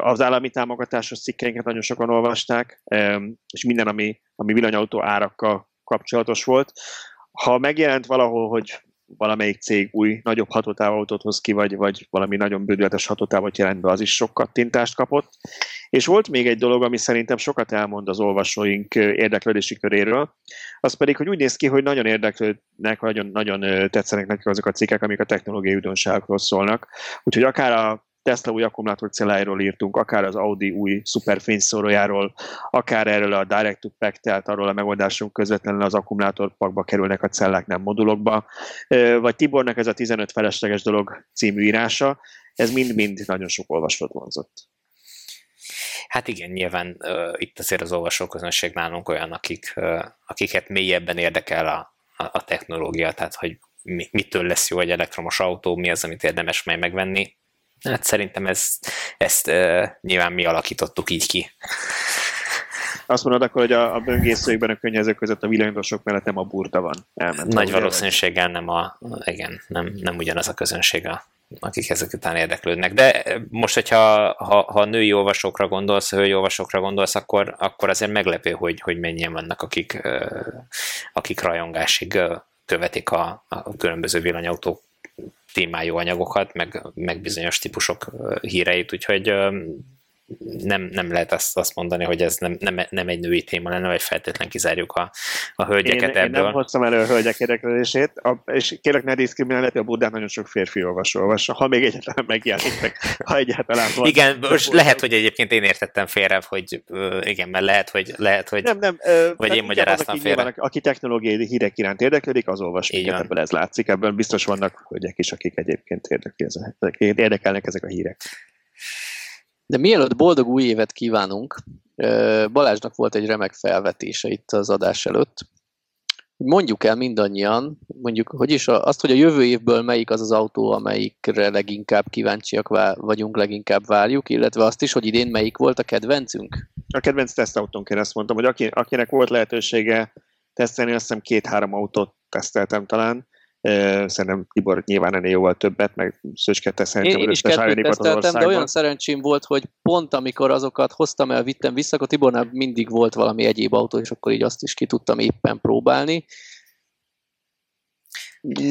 Az állami támogatásos cikkeinket nagyon sokan olvasták, és minden, ami, ami villanyautó árakkal kapcsolatos volt. Ha megjelent valahol, hogy valamelyik cég új, nagyobb hatótávautót hoz ki, vagy, vagy valami nagyon bődületes hatótávot jelent be, az is sok kattintást kapott. És volt még egy dolog, ami szerintem sokat elmond az olvasóink érdeklődési köréről, az pedig, hogy úgy néz ki, hogy nagyon érdeklődnek, nagyon, nagyon tetszenek nekik azok a cikkek, amik a technológiai újdonságokról szólnak. Úgyhogy akár a Tesla új akkumulátor celláiról írtunk, akár az Audi új szuperfényszórójáról, akár erről a Direct to Pack, tehát arról a megoldásunk közvetlenül az akkumulátorpakba kerülnek a cellák, nem modulokba, vagy Tibornak ez a 15 felesleges dolog című írása, ez mind-mind nagyon sok olvasót vonzott. Hát igen, nyilván uh, itt azért az olvasóközönség nálunk olyan, akik, uh, akiket mélyebben érdekel a, a, a technológia, tehát hogy mi, mitől lesz jó egy elektromos autó, mi az, amit érdemes majd megvenni. Hát szerintem ezt, ezt uh, nyilván mi alakítottuk így ki. Azt mondod akkor, hogy a, a böngészőkben a könnyezők között a villanyosok mellett nem a burta van. Elment Nagy valószínűséggel nem a, igen, nem, nem ugyanaz a közönség, a, akik ezek után érdeklődnek. De most, hogyha ha, ha női olvasókra gondolsz, hölgyi olvasókra gondolsz, akkor, akkor azért meglepő, hogy, hogy mennyien vannak, akik, akik rajongásig követik a, a különböző villanyautók témájú anyagokat, meg, meg bizonyos típusok híreit, úgyhogy nem, nem lehet azt, azt mondani, hogy ez nem, nem, nem egy női téma lenne, vagy feltétlen kizárjuk a, a hölgyeket én, ebből. Én nem hoztam elő a hölgyek érdeklődését, a, és kérlek ne diszkriminálni, a Budán nagyon sok férfi olvasó olvassa, ha még egyáltalán megjelenik [laughs] ha egyáltalán van. Igen, most lehet, hogy egyébként én értettem félre, hogy igen, mert lehet, hogy, lehet, hogy nem, nem, vagy én magyaráztam félre. Nyilván, aki technológiai hírek iránt érdeklődik, az olvas minket, ebből ez látszik, ebből biztos vannak hölgyek is, akik egyébként érdekelnek ezek a hírek. De mielőtt boldog új évet kívánunk, Balázsnak volt egy remek felvetése itt az adás előtt. Mondjuk el mindannyian, mondjuk, hogy is azt, hogy a jövő évből melyik az az autó, amelyikre leginkább kíváncsiak vagyunk, leginkább várjuk, illetve azt is, hogy idén melyik volt a kedvencünk? A kedvenc tesztautónk, én ezt mondtam, hogy aki, akinek volt lehetősége tesztelni, azt hiszem két-három autót teszteltem talán, Szerintem Tibor nyilván ennél jóval többet, meg Szöcske szerintem én, én is kettőt de olyan szerencsém volt, hogy pont amikor azokat hoztam el, vittem vissza, akkor Tibornál mindig volt valami egyéb autó, és akkor így azt is ki tudtam éppen próbálni.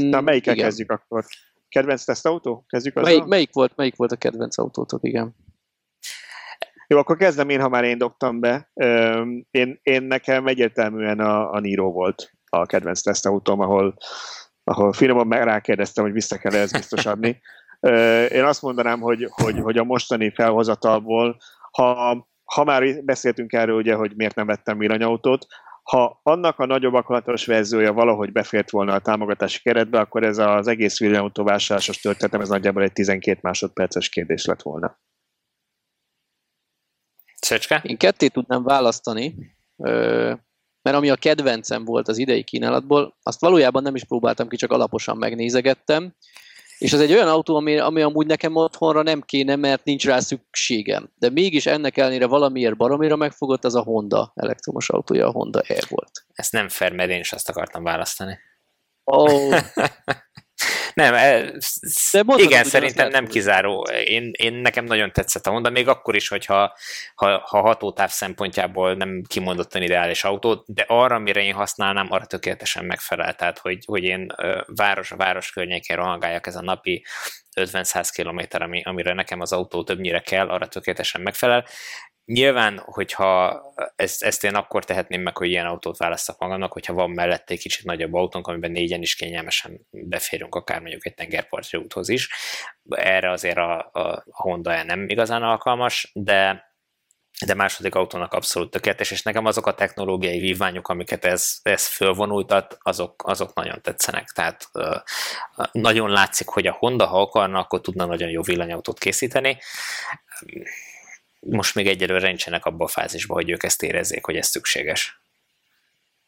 Na, melyikkel igen. kezdjük akkor? Kedvenc tesztautó? Kezdjük azzal? Melyik, melyik, volt, melyik volt a kedvenc autótok, igen? Jó, akkor kezdem én, ha már én dobtam be. Én, én nekem egyértelműen a, a Niro volt a kedvenc tesztautóm, ahol ahol finoman meg rákérdeztem, hogy vissza kell ezt biztos adni. Én azt mondanám, hogy, hogy, hogy a mostani felhozatalból, ha, ha már beszéltünk erről, ugye, hogy miért nem vettem villanyautót, ha annak a nagyobb akkumulátoros verziója valahogy befért volna a támogatási keretbe, akkor ez az egész villanyautó vásárlásos történetem, ez nagyjából egy 12 másodperces kérdés lett volna. Szöcske? Én ketté tudnám választani. Mert ami a kedvencem volt az idei kínálatból, azt valójában nem is próbáltam ki, csak alaposan megnézegettem, és ez egy olyan autó, ami, ami amúgy nekem otthonra nem kéne, mert nincs rá szükségem. De mégis ennek ellenére valamiért baromira megfogott, az a Honda elektromos autója, a Honda E volt. Ez nem fair, mert én is azt akartam választani. Oh. [laughs] Nem, e, De igen, szerintem nem kizáró. Én, én nekem nagyon tetszett a Honda, még akkor is, hogyha ha, ha hatótáv szempontjából nem kimondottan ideális autó, de arra, amire én használnám, arra tökéletesen megfelel. Tehát, hogy, hogy én város a város környékén rohangáljak ez a napi 50-100 km, ami, amire nekem az autó többnyire kell, arra tökéletesen megfelel. Nyilván, hogyha ezt, ezt én akkor tehetném meg, hogy ilyen autót választok magamnak, hogyha van mellette egy kicsit nagyobb autónk, amiben négyen is kényelmesen beférünk, akár mondjuk egy tengerparti úthoz is. Erre azért a, a Honda nem igazán alkalmas, de de második autónak abszolút tökéletes, és nekem azok a technológiai vívványok, amiket ez, ez fölvonultat, azok, azok nagyon tetszenek. Tehát nagyon látszik, hogy a Honda, ha akarna, akkor tudna nagyon jó villanyautót készíteni most még egyelőre nincsenek abban a fázisban, hogy ők ezt érezzék, hogy ez szükséges.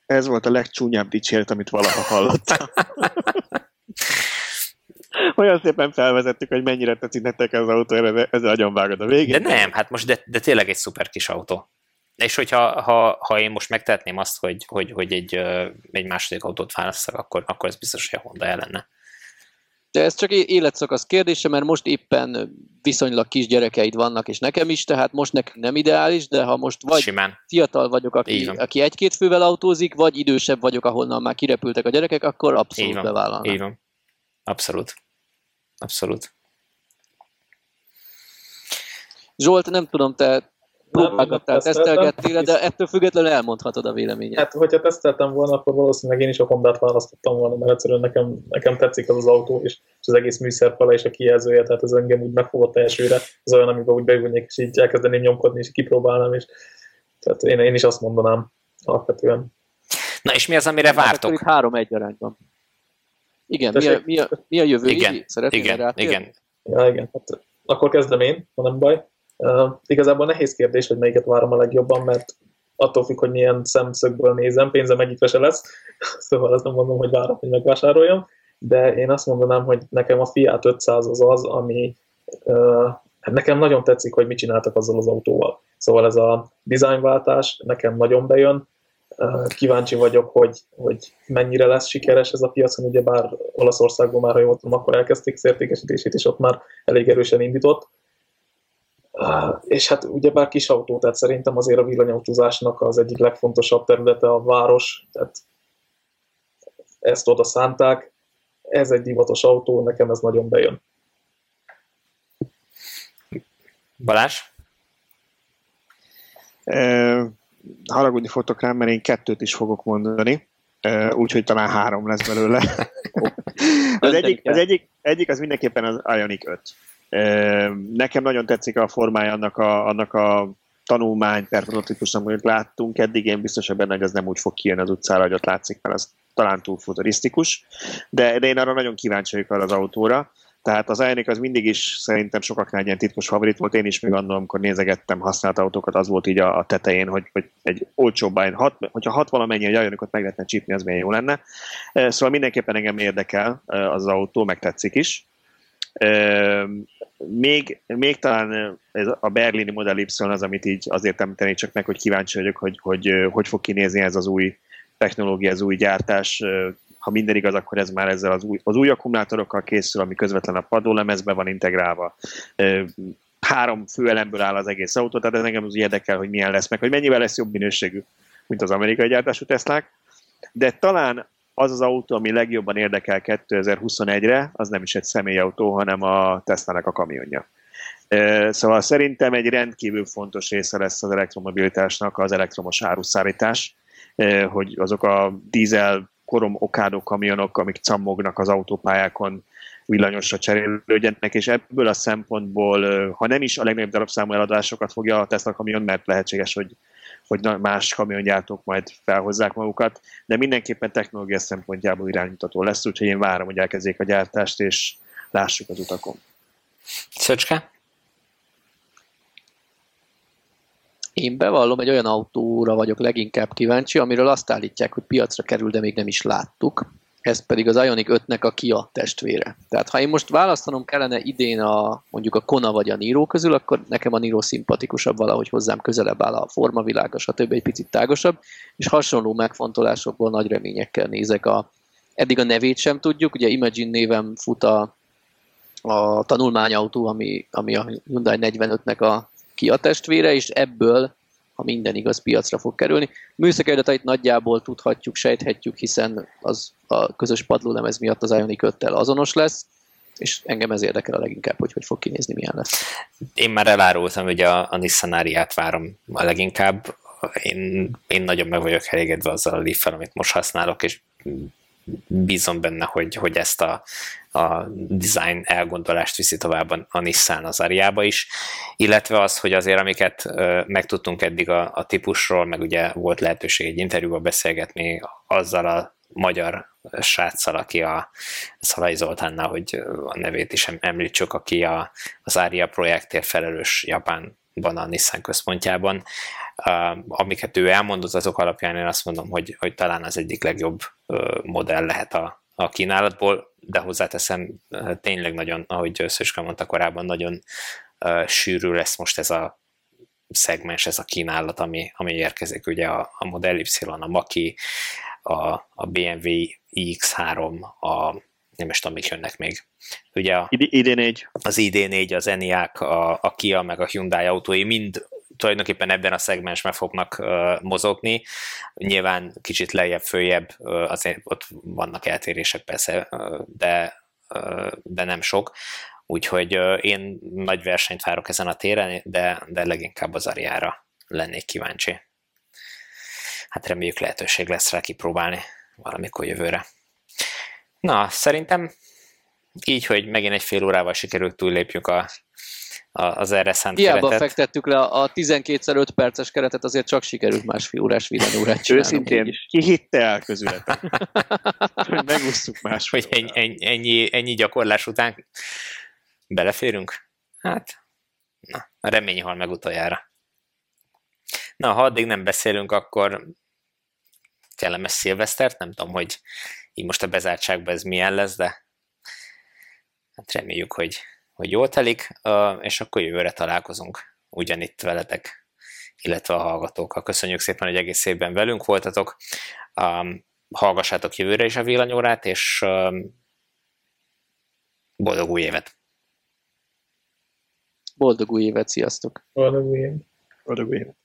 Ez volt a legcsúnyább dicséret, amit valaha hallottam. [laughs] Olyan szépen felvezettük, hogy mennyire tetszik nektek ez az autó, ezzel agyonvágod a végén. De nem, hát most de, de tényleg egy szuper kis autó. És hogyha ha, ha én most megtehetném azt, hogy, hogy, hogy egy, egy második autót választok, akkor, akkor ez biztos, hogy a Honda lenne. De ez csak életszakasz kérdése, mert most éppen viszonylag kis gyerekeid vannak, és nekem is, tehát most nekünk nem ideális, de ha most vagy Simán. fiatal vagyok, aki, aki egy-két fővel autózik, vagy idősebb vagyok, ahonnan már kirepültek a gyerekek, akkor abszolút bevállalnak. Így van. Abszolút. Abszolút. Zsolt, nem tudom, te próbálgattál, tesztelgettél, de ettől függetlenül elmondhatod a véleményet. Hát, hogyha teszteltem volna, akkor valószínűleg én is a Hondát választottam volna, mert egyszerűen nekem, nekem tetszik az az autó, és, az egész műszerfele és a kijelzője, tehát ez engem úgy megfogott elsőre, az olyan, amiben úgy beülnék, és így elkezdeném nyomkodni, és kipróbálnám, és tehát én, én is azt mondanám alapvetően. Na és mi az, amire hát vártok? Hát három-egy arányban. Igen, mi a, mi, a, mi a jövő? Igen, igen, igen. Ja, igen. Hát, akkor kezdem én, ha nem baj. Uh, igazából nehéz kérdés, hogy melyiket várom a legjobban, mert attól függ, hogy milyen szemszögből nézem, pénzem egyikre se lesz, [laughs] szóval azt nem mondom, hogy várom, hogy megvásároljam, de én azt mondanám, hogy nekem a Fiat 500 az az, ami uh, nekem nagyon tetszik, hogy mit csináltak azzal az autóval. Szóval ez a dizájnváltás nekem nagyon bejön, uh, kíváncsi vagyok, hogy, hogy mennyire lesz sikeres ez a piacon, ugye bár Olaszországban már, ha jól tudom, akkor elkezdték értékesítését, és ott már elég erősen indított, és hát ugyebár kis autó, tehát szerintem azért a villanyautózásnak az egyik legfontosabb területe a város, tehát ezt oda szánták, ez egy divatos autó, nekem ez nagyon bejön. Balázs? E, haragudni fogtok rám, mert én kettőt is fogok mondani, e, úgyhogy talán három lesz belőle. [laughs] az, egyik, az egyik, egyik az mindenképpen az Ionic 5. Nekem nagyon tetszik a formája annak a, annak a tanulmány per prototípusnak, amit láttunk eddig, én biztos benne, hogy ez nem úgy fog kijönni az utcára, hogy ott látszik, mert az talán túl futurisztikus, de, de én arra nagyon kíváncsi vagyok az autóra, tehát az Ioniq az mindig is szerintem sokaknál ilyen titkos favorit volt, én is még annól, amikor nézegettem használt autókat, az volt így a, a tetején, hogy, hogy egy olcsóbb Ioniq, hat, hogyha hat valamennyi egy Ioniqot meg lehetne csípni, az milyen jó lenne. Szóval mindenképpen engem érdekel az, az autó, meg tetszik is. Még, még talán ez a berlini Model Y az, amit így azért említenék csak meg, hogy kíváncsi vagyok, hogy, hogy hogy fog kinézni ez az új technológia, az új gyártás. Ha minden igaz, akkor ez már ezzel az új, az új akkumulátorokkal készül, ami közvetlen a padlólemezbe van integrálva. Három főelemből áll az egész autó, tehát ez engem az érdekel, hogy milyen lesz, meg hogy mennyivel lesz jobb minőségű, mint az amerikai gyártású Teslák. De talán az az autó, ami legjobban érdekel 2021-re, az nem is egy személyautó, hanem a Tesla-nek a kamionja. Szóval szerintem egy rendkívül fontos része lesz az elektromobilitásnak az elektromos áruszállítás, hogy azok a dízel korom okádó kamionok, amik cammognak az autópályákon, villanyosra cserélődjenek, és ebből a szempontból, ha nem is a legnagyobb darabszámú eladásokat fogja a Tesla kamion, mert lehetséges, hogy hogy más kamiongyártók majd felhozzák magukat, de mindenképpen technológia szempontjából iránymutató lesz, úgyhogy én várom, hogy elkezdjék a gyártást, és lássuk az utakon. Szöcske? Én bevallom, egy olyan autóra vagyok leginkább kíváncsi, amiről azt állítják, hogy piacra kerül, de még nem is láttuk. Ez pedig az Ioniq 5-nek a Kia testvére. Tehát ha én most választanom kellene idén a, mondjuk a Kona vagy a Niro közül, akkor nekem a Niro szimpatikusabb valahogy hozzám közelebb áll a formavilága, stb. egy picit tágasabb, és hasonló megfontolásokból nagy reményekkel nézek a, eddig a nevét sem tudjuk, ugye Imagine névem fut a, a tanulmányautó, ami, ami a Hyundai 45-nek a Kia testvére, és ebből, ha minden igaz, piacra fog kerülni. Műszaki adatait nagyjából tudhatjuk, sejthetjük, hiszen az a közös padlólemez miatt az Ioniq 5 azonos lesz, és engem ez érdekel a leginkább, hogy hogy fog kinézni, milyen lesz. Én már elárultam, hogy a, a Nissan Ariát várom a leginkább. Én, én nagyon meg vagyok elégedve azzal a leaf amit most használok, és bízom benne, hogy, hogy ezt a, a design elgondolást viszi tovább a Nissan az Ariába is, illetve az, hogy azért amiket megtudtunk eddig a, a típusról, meg ugye volt lehetőség egy interjúban beszélgetni azzal a magyar sráccal, aki a Szalai Zoltánnal, hogy a nevét is említsük, aki a, az Aria projektért felelős Japánban a Nissan központjában. Amiket ő elmondott, azok alapján én azt mondom, hogy, hogy talán az egyik legjobb modell lehet a, a kínálatból, de hozzáteszem, tényleg nagyon, ahogy Szöcske mondta korábban, nagyon sűrű lesz most ez a szegmens, ez a kínálat, ami, ami érkezik, ugye a, a Model Y, a Maki, a, a BMW iX3, a nem is tudom, mik jönnek még. Ugye a, ID4. Az ID4, az Enyaq, a, a Kia, meg a Hyundai autói mind tulajdonképpen ebben a szegmensben fognak mozogni. Nyilván kicsit lejjebb, följebb, azért ott vannak eltérések persze, de, de nem sok. Úgyhogy én nagy versenyt várok ezen a téren, de, de leginkább az Ariára lennék kíváncsi. Hát reméljük lehetőség lesz rá kipróbálni valamikor jövőre. Na, szerintem így, hogy megint egy fél órával sikerült túllépjünk a az erre szánt Hiába keretet. fektettük le a 12 5 perces keretet, azért csak sikerült másfél órás villanyórát csinálni. Őszintén, ki hitte el közületek? hogy [laughs] megúsztuk másfél Hogy ennyi, ennyi, ennyi, ennyi gyakorlás után beleférünk? Hát, na, a remény hal meg utoljára. Na, ha addig nem beszélünk, akkor kellemes szilvesztert, nem tudom, hogy így most a bezártságban ez milyen lesz, de hát reméljük, hogy hogy jól telik, és akkor jövőre találkozunk ugyanitt veletek, illetve a hallgatókkal. Köszönjük szépen, hogy egész évben velünk voltatok. Hallgassátok jövőre is a villanyórát, és boldog új évet! Boldog új évet, sziasztok! Boldog új évet! Boldog új évet!